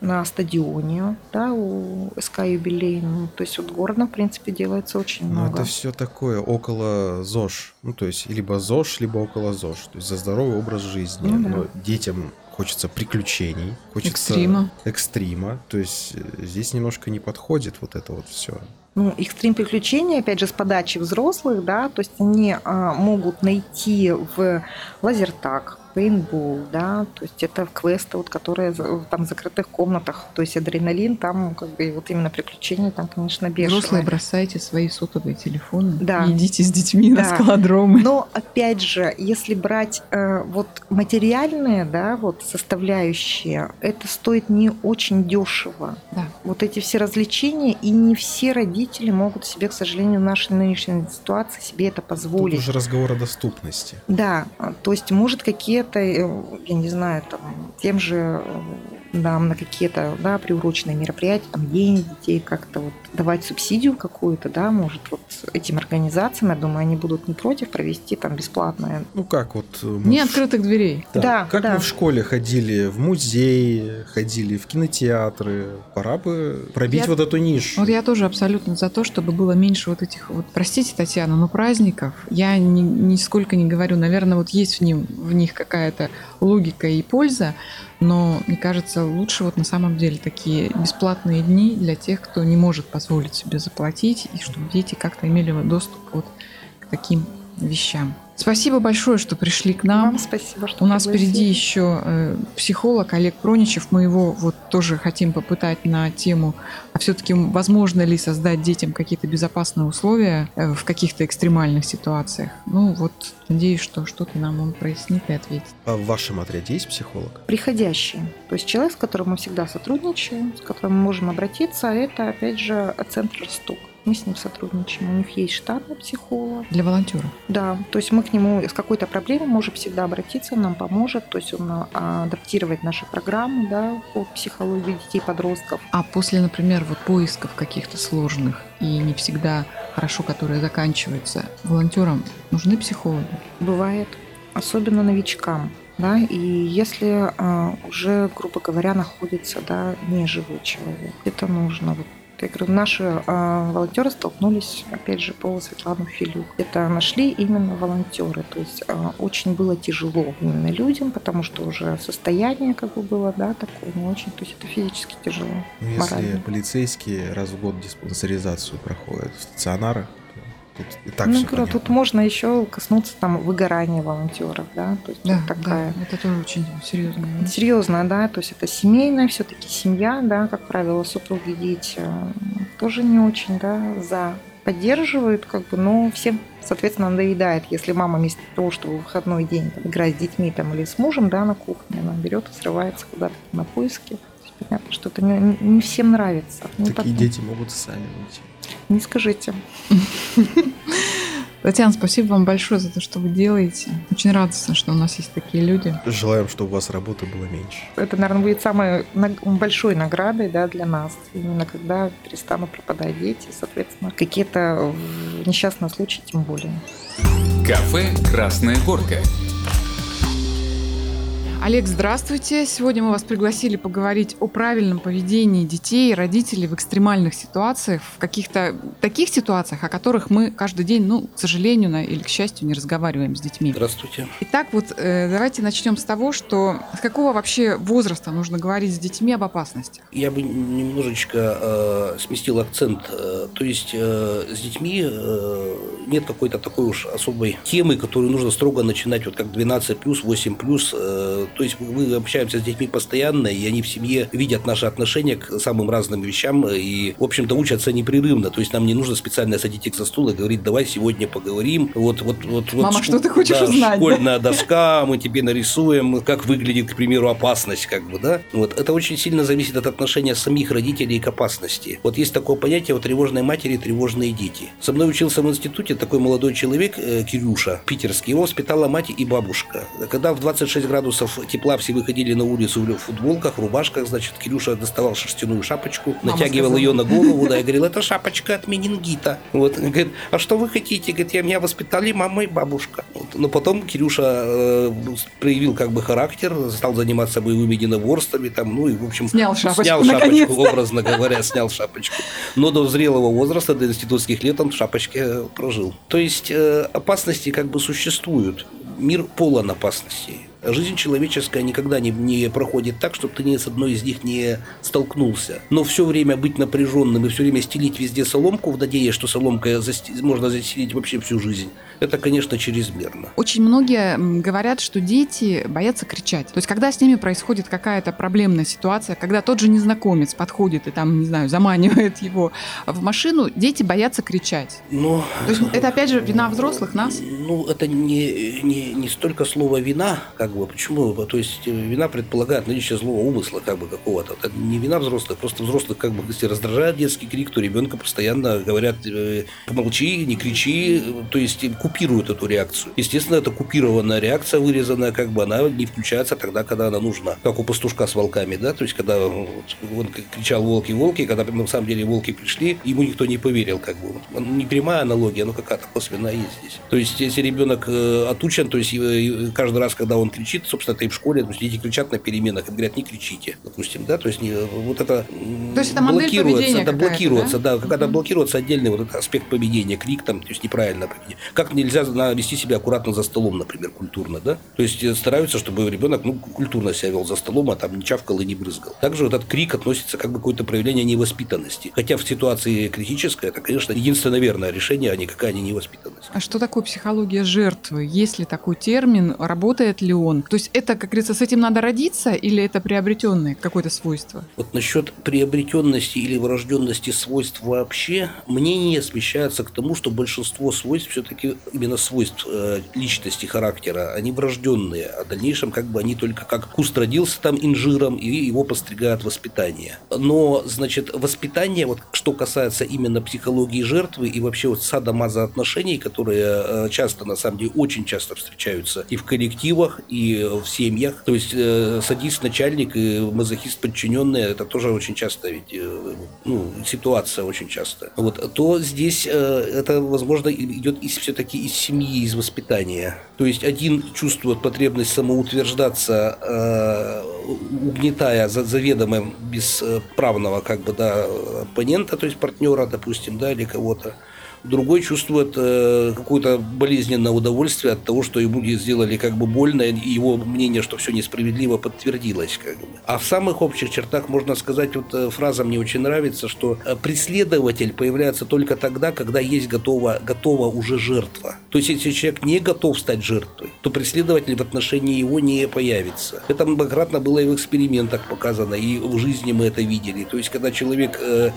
на стадионе, да, у СК юбилейном. То есть вот городом, в принципе, делается очень Ну, много. это все такое около ЗОЖ. Ну, то есть, либо ЗОЖ, либо около ЗОЖ. То есть, за здоровый образ жизни. Ну да. Но детям хочется приключений, хочется Экстрима. экстрима. То есть, э, здесь немножко не подходит вот это вот все. Ну, экстрим приключений, опять же, с подачи взрослых, да, то есть они а, могут найти в лазертаг, пейнтбол, да, то есть это квесты, вот, которые там в закрытых комнатах, то есть адреналин там, как бы, вот именно приключения там, конечно, бешеные. Взрослые бросайте свои сотовые телефоны Да. и идите с детьми на Да. скалодромы. Но опять же, если брать э, вот материальные, да, вот составляющие, это стоит не очень дешево. Да. Вот эти все развлечения, и не все родители могут себе, к сожалению, в нашей нынешней ситуации себе это Тут позволить. уже разговор о доступности. Да, то есть, может, какие-то, э, я не знаю, там, тем же, э, да, на какие-то, да, приуроченные мероприятия, там, день детей, как-то вот давать субсидию какую-то, да, может, вот этим организациям, я думаю, они будут не против провести там бесплатное. Ну как вот... э, мы Не в- открытых дверей. Да. Да, Как да. мы в школе ходили в музей, ходили в кинотеатры, пора бы пробить Я- вот эту нишу. Вот я тоже абсолютно за то, чтобы было меньше вот этих вот, простите, Татьяна, но праздников. Я ни, нисколько не говорю, наверное, вот есть в, ним, в них какая-то логика и польза, но мне кажется, лучше вот на самом деле такие бесплатные дни для тех, кто не может позволить себе заплатить, и чтобы дети как-то имели доступ вот к таким вещам. Спасибо большое, что пришли к нам. Вам спасибо, что У нас пригласили. впереди еще э, психолог Олег Проничев. Мы его вот тоже хотим попытать на тему, а все-таки возможно ли создать детям какие-то безопасные условия э, в каких-то экстремальных ситуациях. Ну вот, надеюсь, что что-то нам он прояснит и ответит. А в вашем отряде есть психолог? приходящий. То есть человек, с которым мы всегда сотрудничаем, с которым мы можем обратиться, это, опять же, центр «Росток». Мы с ним сотрудничаем. У них есть штатный психолог. Для волонтеров. Да, то есть мы к нему с какой-то проблемой можем всегда обратиться, он нам поможет. То есть он а, адаптировать наши программы да, по психологии детей, подростков. А после, например, вот поисков каких-то сложных и не всегда хорошо, которые заканчиваются, волонтерам нужны психологи? Бывает, особенно новичкам. Да, и если а, уже, грубо говоря, находится да, неживой человек, это нужно. Вот я говорю, наши а, волонтеры столкнулись, опять же, по Светлану Филюк. Это нашли именно волонтеры. То есть а, очень было тяжело именно людям, потому что уже состояние как бы было, да, такое не очень. То есть это физически тяжело. Ну, если Морально. полицейские раз в год диспансеризацию проходят в стационарах, тут и так ну, говорю, тут можно еще коснуться там выгорания волонтеров, да, то есть Да, вот такая. да, это тоже очень серьезно. Серьезно, да, то есть это семейная все-таки семья, да, как правило, супруги, дети тоже не очень, да, за поддерживают, как бы, но всем, соответственно, надоедает, если мама вместо того, чтобы в выходной день там, играть с детьми там, или с мужем, да, на кухне, она берет и срывается куда-то на поиски. То есть Понятно, что это не, не- всем нравится. Ну, Такие так, дети могут сами уйти. Не скажите. Татьяна, спасибо вам большое за то, что вы делаете. Очень радостно, что у нас есть такие люди. Желаем, чтобы у вас работы было меньше. Это, наверное, будет самой большой наградой да, для нас. Именно когда перестанут пропадать дети, соответственно, какие-то несчастные случаи тем более. Кафе «Красная горка». Олег, здравствуйте. Сегодня мы вас пригласили поговорить о правильном поведении детей и родителей в экстремальных ситуациях, в каких-то таких ситуациях, о которых мы каждый день, ну, к сожалению на- или к счастью, не разговариваем с детьми. Здравствуйте. Итак, вот э, давайте начнем с того, что с какого вообще возраста нужно говорить с детьми об опасности? Я бы немножечко э, сместил акцент. Э, то есть э, с детьми э, нет какой-то такой уж особой темы, которую нужно строго начинать, вот как 12 плюс, 8 плюс. Э, то есть мы общаемся с детьми постоянно, и они в семье видят наши отношения к самым разным вещам и, в общем-то, учатся непрерывно. То есть нам не нужно специально садить их за стул и говорить, давай сегодня поговорим. Вот, вот, вот, вот Мама, шку- что ты хочешь да, узнать, да? Школьная доска, мы тебе нарисуем, как выглядит, к примеру, опасность, как бы, да. Вот это очень сильно зависит от отношения самих родителей к опасности. Вот есть такое понятие вот тревожной матери, тревожные дети. Со мной учился в институте такой молодой человек, э, Кирюша, питерский. Его воспитала мать и бабушка. Когда в 26 градусов тепла все выходили на улицу в футболках, рубашках, значит, Кирюша доставал шерстяную шапочку, Мама натягивал сказала. ее на голову, да, и говорил, это шапочка от менингита. Вот, говорит, а что вы хотите? Говорит, я меня воспитали мама и бабушка. Вот. Но потом Кирюша э, проявил как бы характер, стал заниматься боевыми единоборствами, там, ну и, в общем, Снял шапочку, снял шапочку, образно говоря, снял шапочку. Но до зрелого возраста, до институтских лет он в шапочке прожил. То есть э, опасности как бы существуют. Мир полон опасностей. Жизнь человеческая никогда не, не проходит так, чтобы ты ни с одной из них не столкнулся. Но все время быть напряженным и все время стелить везде соломку в надежде, что соломкой засти... можно застелить вообще всю жизнь, это, конечно, чрезмерно. Очень многие говорят, что дети боятся кричать. То есть, когда с ними происходит какая-то проблемная ситуация, когда тот же незнакомец подходит и там, не знаю, заманивает его в машину, дети боятся кричать. Но... То есть, это опять же вина взрослых нас? Ну, это не, не, не столько слово вина, как бы, почему? То есть, э, вина предполагает наличие злого умысла, как бы, какого-то. Это не вина взрослых, просто взрослых, как бы, если раздражает детский крик, то ребенка постоянно говорят, э, помолчи, не кричи, то есть, купируют эту реакцию. Естественно, это купированная реакция, вырезанная, как бы, она не включается тогда, когда она нужна. Как у пастушка с волками, да, то есть, когда он кричал «волки, волки», когда на самом деле волки пришли, ему никто не поверил, как бы. Не прямая аналогия, но какая-то косвенная есть здесь. То есть, если ребенок э, отучен, то есть, каждый раз, когда он кричит, собственно, это и в школе, то есть, дети кричат на переменах и говорят, не кричите, допустим, да, то есть, не, вот это, то есть это блокируется, это блокируется, да, да когда блокируется отдельный вот этот аспект поведения, крик там, то есть, неправильно поведение. Как нельзя вести себя аккуратно за столом, например, культурно, да, то есть, э, стараются, чтобы ребенок, ну, культурно себя вел за столом, а там не чавкал и не брызгал. Также вот этот крик относится как бы какое-то проявление невоспитанности. Хотя в ситуации критической это, конечно, единственное верное решение, а никакая не невоспитанность. А что такое психология жертвы? Есть ли такой термин? Работает ли он? То есть это, как говорится, с этим надо родиться или это приобретенное какое-то свойство? Вот насчет приобретенности или врожденности свойств вообще, мнение смещается к тому, что большинство свойств все-таки именно свойств э, личности, характера, они врожденные, а в дальнейшем как бы они только как куст родился там инжиром и его постригает воспитание. Но, значит, воспитание, вот что касается именно психологии жертвы и вообще вот садомаза отношений, которые э, часто, на самом деле, очень часто встречаются и в коллективах, и в семьях. То есть э, садист начальник и мазохист подчиненный, это тоже очень часто ведь, э, ну, ситуация очень часто. Вот, то здесь это, возможно, идет из, все-таки из семьи, из воспитания. То есть один чувствует потребность самоутверждаться, угнетая заведомо бесправного как бы, да, оппонента, то есть партнера, допустим, да, или кого-то другой чувствует э, какое-то болезненное удовольствие от того, что ему сделали как бы больно, и его мнение, что все несправедливо, подтвердилось. Как бы. А в самых общих чертах можно сказать, вот э, фраза мне очень нравится, что э, преследователь появляется только тогда, когда есть готова, готова уже жертва. То есть, если человек не готов стать жертвой, то преследователь в отношении его не появится. Это многократно было и в экспериментах показано, и в жизни мы это видели. То есть, когда человек э,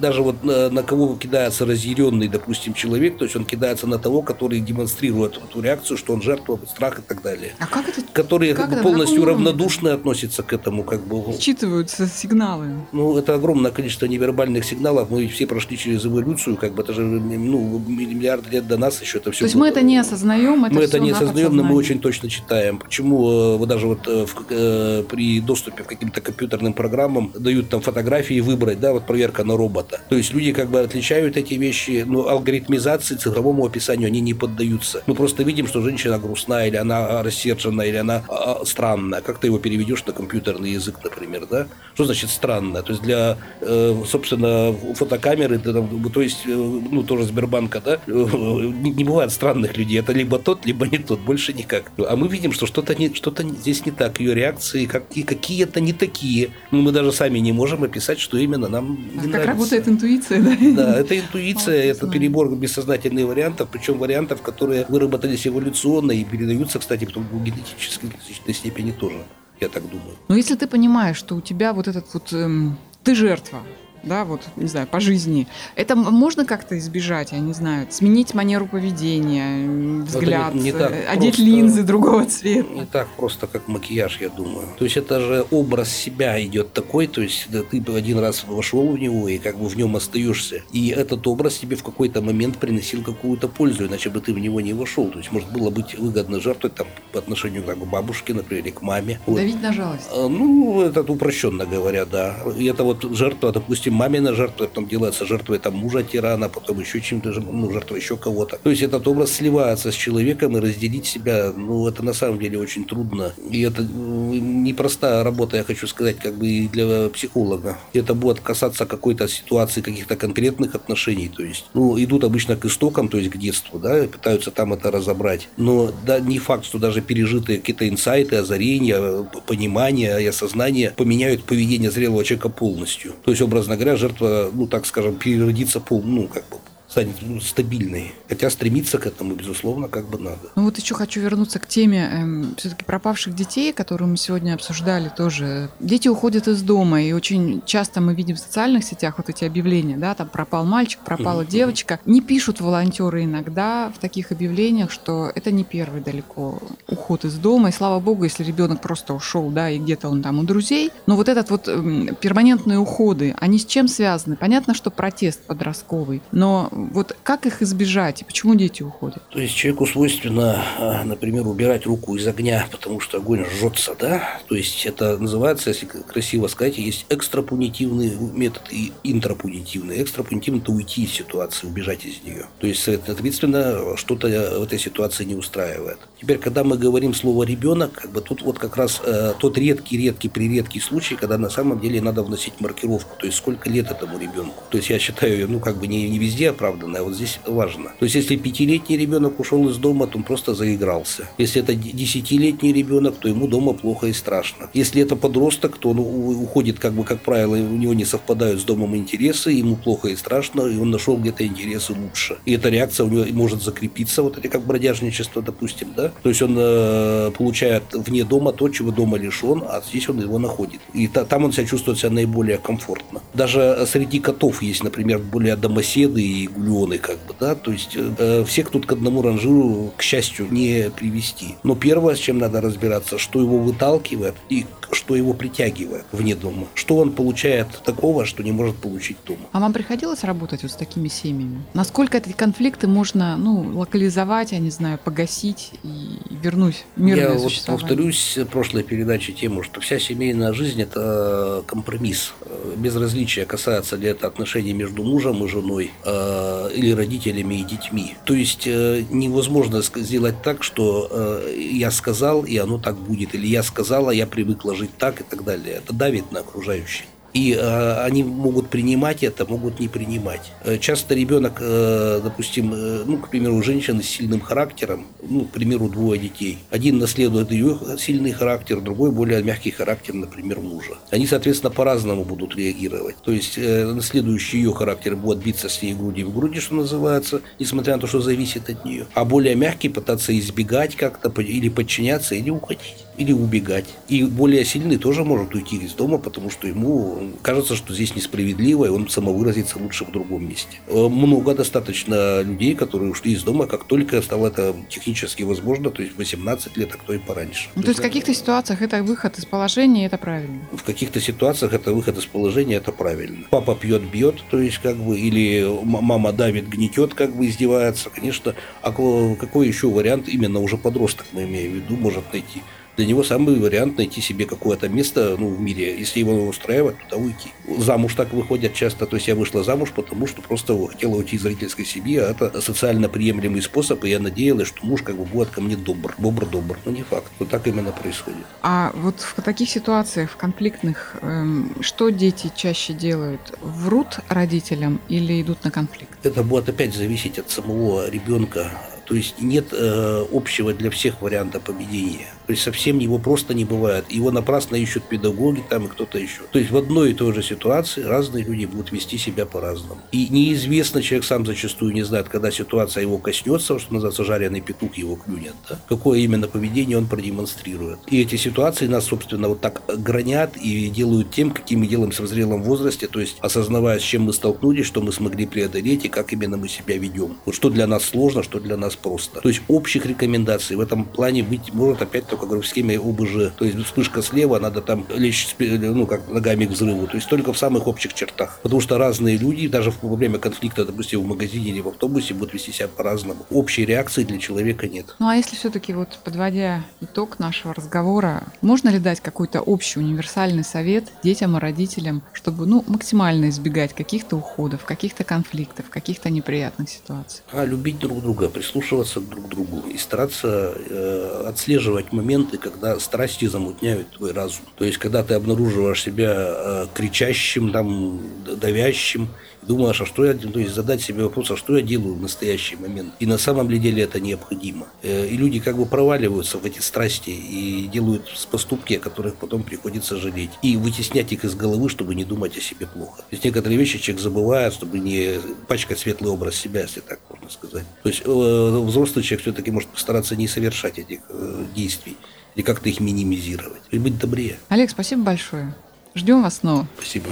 даже вот на, на кого кидается разъяренный, допустим, человек, то есть он кидается на того, который демонстрирует эту реакцию, что он жертва, страх и так далее. А как это? Которые как как бы, полностью равнодушны относятся к этому, как бы. Считываются сигналы. Ну, это огромное количество невербальных сигналов. Мы все прошли через эволюцию, как бы это же ну, миллиарды лет до нас еще это все. То есть было. мы это не осознаем, это мы это не осознаем, но мы очень точно читаем. Почему э, вот даже вот э, в, э, при доступе к каким-то компьютерным программам дают там фотографии выбрать, да, вот проверка на робот робота. То есть люди как бы отличают эти вещи, но алгоритмизации, цифровому описанию они не поддаются. Мы просто видим, что женщина грустная, или она рассержена, или она а, странная. Как ты его переведешь на компьютерный язык, например, да? Что значит странная? То есть для, э, собственно, фотокамеры, то есть, э, ну, тоже Сбербанка, да, э, не бывает странных людей. Это либо тот, либо не тот, больше никак. А мы видим, что что-то не, что-то здесь не так. Ее реакции какие, какие-то не такие. Ну, мы даже сами не можем описать, что именно нам не как нравится. Работает интуиция, да? Да, это интуиция, это перебор бессознательных вариантов, причем вариантов, которые выработались эволюционно и передаются, кстати, потом в генетической значительной степени тоже, я так думаю. Но если ты понимаешь, что у тебя вот этот вот... Эм, ты жертва, да, вот, не знаю, по жизни. Это можно как-то избежать, я не знаю, сменить манеру поведения, взгляд, не, не э, одеть просто, линзы другого цвета. Не так просто, как макияж, я думаю. То есть это же образ себя идет такой, то есть да, ты один раз вошел в него и как бы в нем остаешься. И этот образ тебе в какой-то момент приносил какую-то пользу, иначе бы ты в него не вошел. То есть может было быть выгодно жертвовать там по отношению к бабушке, например, или к маме. Давить вот. на жалость. А, ну, это упрощенно говоря, да. И это вот жертва, допустим, допустим, мамина жертва, потом делается жертвой там мужа тирана, потом еще чем-то, ну, жертва еще кого-то. То есть этот образ сливается с человеком и разделить себя, ну, это на самом деле очень трудно. И это непростая работа, я хочу сказать, как бы и для психолога. Это будет касаться какой-то ситуации, каких-то конкретных отношений, то есть, ну, идут обычно к истокам, то есть к детству, да, пытаются там это разобрать. Но да, не факт, что даже пережитые какие-то инсайты, озарения, понимания и осознание поменяют поведение зрелого человека полностью. То есть, образно говоря, жертва, ну, так скажем, переродится пол, ну, как бы станет ну, стабильной. Хотя стремиться к этому, безусловно, как бы надо. Ну вот еще хочу вернуться к теме эм, все-таки пропавших детей, которую мы сегодня обсуждали тоже. Дети уходят из дома, и очень часто мы видим в социальных сетях вот эти объявления, да, там пропал мальчик, пропала угу. девочка. Не пишут волонтеры иногда в таких объявлениях, что это не первый далеко уход из дома, и слава богу, если ребенок просто ушел, да, и где-то он там у друзей. Но вот этот вот эм, перманентные уходы, они с чем связаны? Понятно, что протест подростковый, но вот как их избежать и почему дети уходят? То есть человеку свойственно, а, например, убирать руку из огня, потому что огонь жжется, да? То есть это называется, если красиво сказать, есть экстрапунитивный метод и интрапунитивный. Экстрапунитивный – это уйти из ситуации, убежать из нее. То есть, соответственно, что-то в этой ситуации не устраивает. Теперь, когда мы говорим слово «ребенок», как бы тут вот как раз э, тот редкий-редкий, приредкий случай, когда на самом деле надо вносить маркировку, то есть сколько лет этому ребенку. То есть я считаю, ну как бы не, не везде оправданно, а вот здесь важно. То есть если пятилетний ребенок ушел из дома, то он просто заигрался. Если это десятилетний ребенок, то ему дома плохо и страшно. Если это подросток, то он уходит, как бы, как правило, у него не совпадают с домом интересы, ему плохо и страшно, и он нашел где-то интересы лучше. И эта реакция у него может закрепиться, вот это как бродяжничество, допустим, да, то есть он э, получает вне дома то, чего дома лишен, а здесь он его находит. И та, там он себя чувствует себя наиболее комфортно. Даже среди котов есть, например, более домоседы и гулионы, как бы, да, то есть э, всех тут к одному ранжиру, к счастью, не привести. Но первое, с чем надо разбираться, что его выталкивает и что его притягивает вне дома. Что он получает такого, что не может получить дома. А вам приходилось работать вот с такими семьями? Насколько эти конфликты можно ну, локализовать, я не знаю, погасить и вернуть мирное Я вот повторюсь прошлой передаче тему, что вся семейная жизнь – это компромисс. Безразличие касается ли это отношений между мужем и женой э, или родителями и детьми. То есть э, невозможно сделать так, что э, я сказал, и оно так будет, или я сказала, я привыкла жить так и так далее. Это давит на окружающих. И э, они могут принимать это, могут не принимать. Э, часто ребенок, э, допустим, э, ну, к примеру, женщина с сильным характером, ну, к примеру, двое детей. Один наследует ее сильный характер, другой более мягкий характер, например, мужа. Они, соответственно, по-разному будут реагировать. То есть э, наследующий ее характер будет биться с ней груди в груди, что называется, несмотря на то, что зависит от нее. А более мягкий пытаться избегать как-то или подчиняться, или уходить или убегать. И более сильный тоже может уйти из дома, потому что ему кажется, что здесь несправедливо, и он самовыразится лучше в другом месте. Э, много достаточно людей, которые ушли из дома, как только стало это технически возможно, то есть 18 лет, а кто и пораньше. Ну, то, то есть в каких-то ситуациях это выход из положения, это правильно? В каких-то ситуациях это выход из положения, это правильно. Папа пьет, бьет, то есть как бы, или мама давит, гнетет, как бы издевается. Конечно, а какой еще вариант именно уже подросток, мы имеем в виду, может найти? Для него самый вариант найти себе какое-то место ну, в мире. Если его устраивает, туда уйти. Замуж так выходят часто. То есть я вышла замуж, потому что просто хотела уйти из родительской семьи, а это социально приемлемый способ, и я надеялась, что муж как бы будет ко мне добр. Бобр-добр. Но не факт. Вот так именно происходит. А вот в таких ситуациях, в конфликтных, эм, что дети чаще делают? Врут родителям или идут на конфликт? Это будет опять зависеть от самого ребенка, то есть нет э, общего для всех варианта поведения. То есть совсем его просто не бывает. Его напрасно ищут педагоги там и кто-то еще. То есть в одной и той же ситуации разные люди будут вести себя по-разному. И неизвестно, человек сам зачастую не знает, когда ситуация его коснется, что называется жареный петух его клюнет, да? какое именно поведение он продемонстрирует. И эти ситуации нас, собственно, вот так гранят и делают тем, каким мы делаемся в зрелом возрасте, то есть осознавая, с чем мы столкнулись, что мы смогли преодолеть и как именно мы себя ведем. Вот что для нас сложно, что для нас просто. То есть общих рекомендаций в этом плане быть может опять только говорю, в схеме ОБЖ. То есть вспышка слева, надо там лечь ну, как ногами к взрыву. То есть только в самых общих чертах. Потому что разные люди, даже во время конфликта, допустим, в магазине или в автобусе, будут вести себя по-разному. Общей реакции для человека нет. Ну а если все-таки вот подводя итог нашего разговора, можно ли дать какой-то общий универсальный совет детям и родителям, чтобы ну, максимально избегать каких-то уходов, каких-то конфликтов, каких-то неприятных ситуаций? А любить друг друга, прислушиваться друг к другу и стараться э, отслеживать моменты, когда страсти замутняют твой разум. То есть, когда ты обнаруживаешь себя э, кричащим, там, давящим, думаешь, а что я, то есть задать себе вопрос, а что я делаю в настоящий момент. И на самом деле это необходимо. Э, и люди как бы проваливаются в эти страсти и делают поступки, о которых потом приходится жалеть. И вытеснять их из головы, чтобы не думать о себе плохо. То есть некоторые вещи человек забывает, чтобы не пачкать светлый образ себя, если так можно сказать. То есть э, взрослый человек все-таки может постараться не совершать этих э, действий или как-то их минимизировать. И быть добрее. Олег, спасибо большое. Ждем вас снова. Спасибо.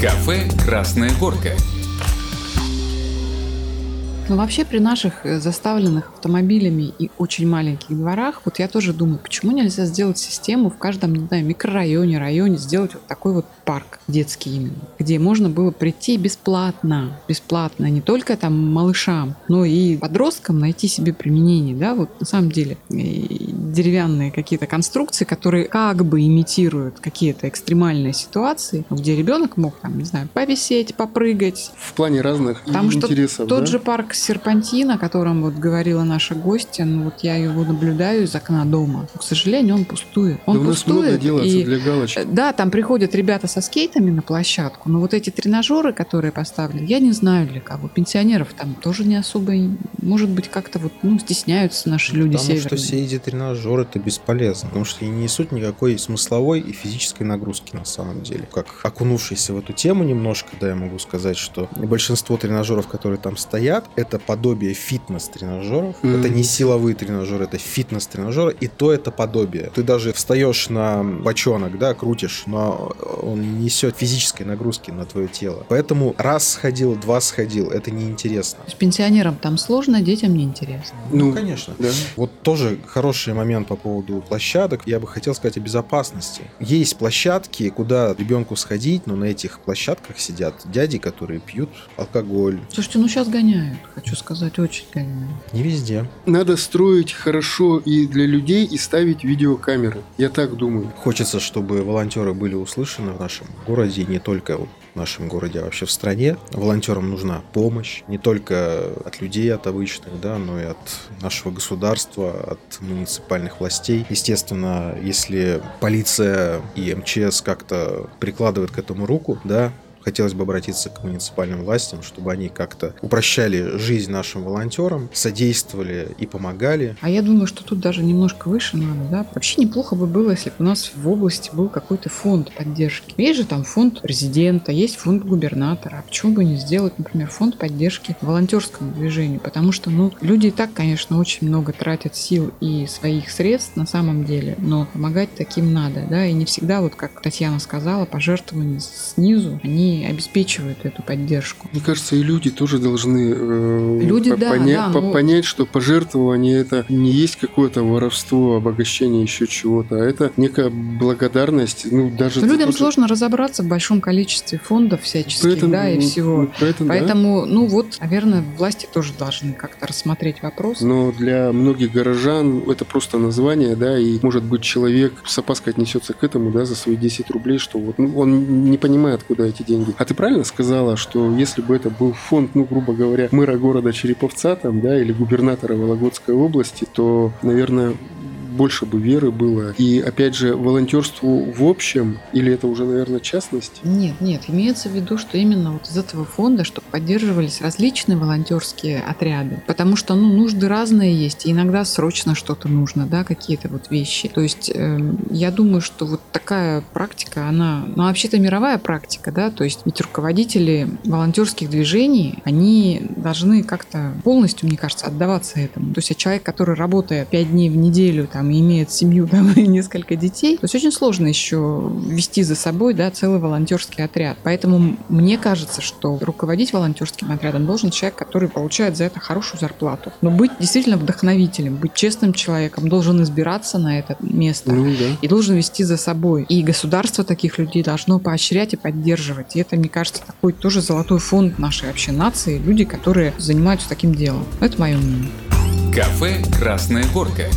Кафе «Красная горка». Но вообще при наших э, заставленных автомобилями и очень маленьких дворах, вот я тоже думаю, почему нельзя сделать систему в каждом, не знаю, микрорайоне, районе, сделать вот такой вот парк детский именно, где можно было прийти бесплатно, бесплатно, не только там малышам, но и подросткам найти себе применение, да, вот на самом деле деревянные какие-то конструкции, которые как бы имитируют какие-то экстремальные ситуации, где ребенок мог там, не знаю, повисеть, попрыгать. В плане разных Потому интересов, что тот да? же парк Серпантин, о котором вот говорила наша гостья, ну вот я его наблюдаю из окна дома. К сожалению, он пустует. Он да у нас пустует. много делается и, для галочки. Да, там приходят ребята со скейтами на площадку, но вот эти тренажеры, которые поставлены, я не знаю для кого. Пенсионеров там тоже не особо, может быть, как-то вот, ну, стесняются наши люди Потому северные. что все эти тренажеры это бесполезно, потому что они не несут никакой смысловой и физической нагрузки на самом деле. Как окунувшийся в эту тему немножко, да, я могу сказать, что большинство тренажеров, которые там стоят, это подобие фитнес-тренажеров. Мгм. Это не силовые тренажеры, это фитнес-тренажеры, и то это подобие. Ты даже встаешь на бочонок, да, крутишь, но он не несет физической нагрузки на твое тело. Поэтому раз сходил, два сходил, это неинтересно. То есть пенсионерам там сложно, детям неинтересно. Ну, конечно. Да. Вот тоже хороший момент по поводу площадок. Я бы хотел сказать о безопасности. Есть площадки, куда ребенку сходить, но на этих площадках сидят дяди, которые пьют алкоголь. Слушайте, ну сейчас гоняют, хочу сказать, очень гоняют. Не везде. Надо строить хорошо и для людей, и ставить видеокамеры. Я так думаю. Хочется, чтобы волонтеры были услышаны в нашем городе, и не только в нашем городе, а вообще в стране. Волонтерам нужна помощь не только от людей, от обычных, да, но и от нашего государства, от муниципальных властей. Естественно, если полиция и МЧС как-то прикладывают к этому руку, да, Хотелось бы обратиться к муниципальным властям, чтобы они как-то упрощали жизнь нашим волонтерам, содействовали и помогали. А я думаю, что тут даже немножко выше надо, да. Вообще неплохо бы было, если бы у нас в области был какой-то фонд поддержки. Есть же там фонд президента, есть фонд губернатора. А почему бы не сделать, например, фонд поддержки волонтерскому движению? Потому что, ну, люди и так, конечно, очень много тратят сил и своих средств на самом деле, но помогать таким надо, да, и не всегда, вот как Татьяна сказала, пожертвования снизу, они обеспечивают эту поддержку. Мне кажется, и люди тоже должны э, Люди, по- да, поня- да, по- ну- понять, что пожертвование это не есть какое-то воровство, обогащение еще чего-то, а это некая благодарность. Ну, даже за людям то, что- сложно разобраться в большом количестве фондов всяческих, Поэтому, да, и ну, всего. ну, поэтому, да. Поэтому, ну вот, наверное, власти тоже должны как-то рассмотреть вопрос. Но для многих горожан это просто название, да, и может быть человек с опаской отнесется к этому, да, за свои 10 рублей, что вот ну, он не понимает, куда эти деньги. А ты правильно сказала, что если бы это был фонд, ну, грубо говоря, мэра города Череповца там, да, или губернатора Вологодской области, то, наверное, больше бы веры было. И, опять же, волонтерству в общем, или это уже, наверное, частность? Нет, нет, имеется в виду, что именно вот из этого фонда, чтобы поддерживались различные волонтерские отряды, потому что, ну, нужды разные есть, и иногда срочно что-то нужно, да, какие-то вот вещи. То есть эм, я думаю, что вот такая практика, она, ну, вообще-то мировая практика, да, то есть ведь руководители волонтерских движений, они должны как-то полностью, мне кажется, отдаваться этому. То есть а человек, который работает пять дней в неделю, там, там и имеет семью там, и несколько детей, то есть очень сложно еще вести за собой да, целый волонтерский отряд. Поэтому мне кажется, что руководить волонтерским отрядом должен человек, который получает за это хорошую зарплату. Но быть действительно вдохновителем, быть честным человеком, должен избираться на это место Ну да. и должен вести за собой. И государство таких людей должно поощрять и поддерживать. И это, мне кажется, такой тоже золотой фонд нашей вообще нации, люди, которые занимаются таким делом. Это мое мнение. Кафе «Красная горка».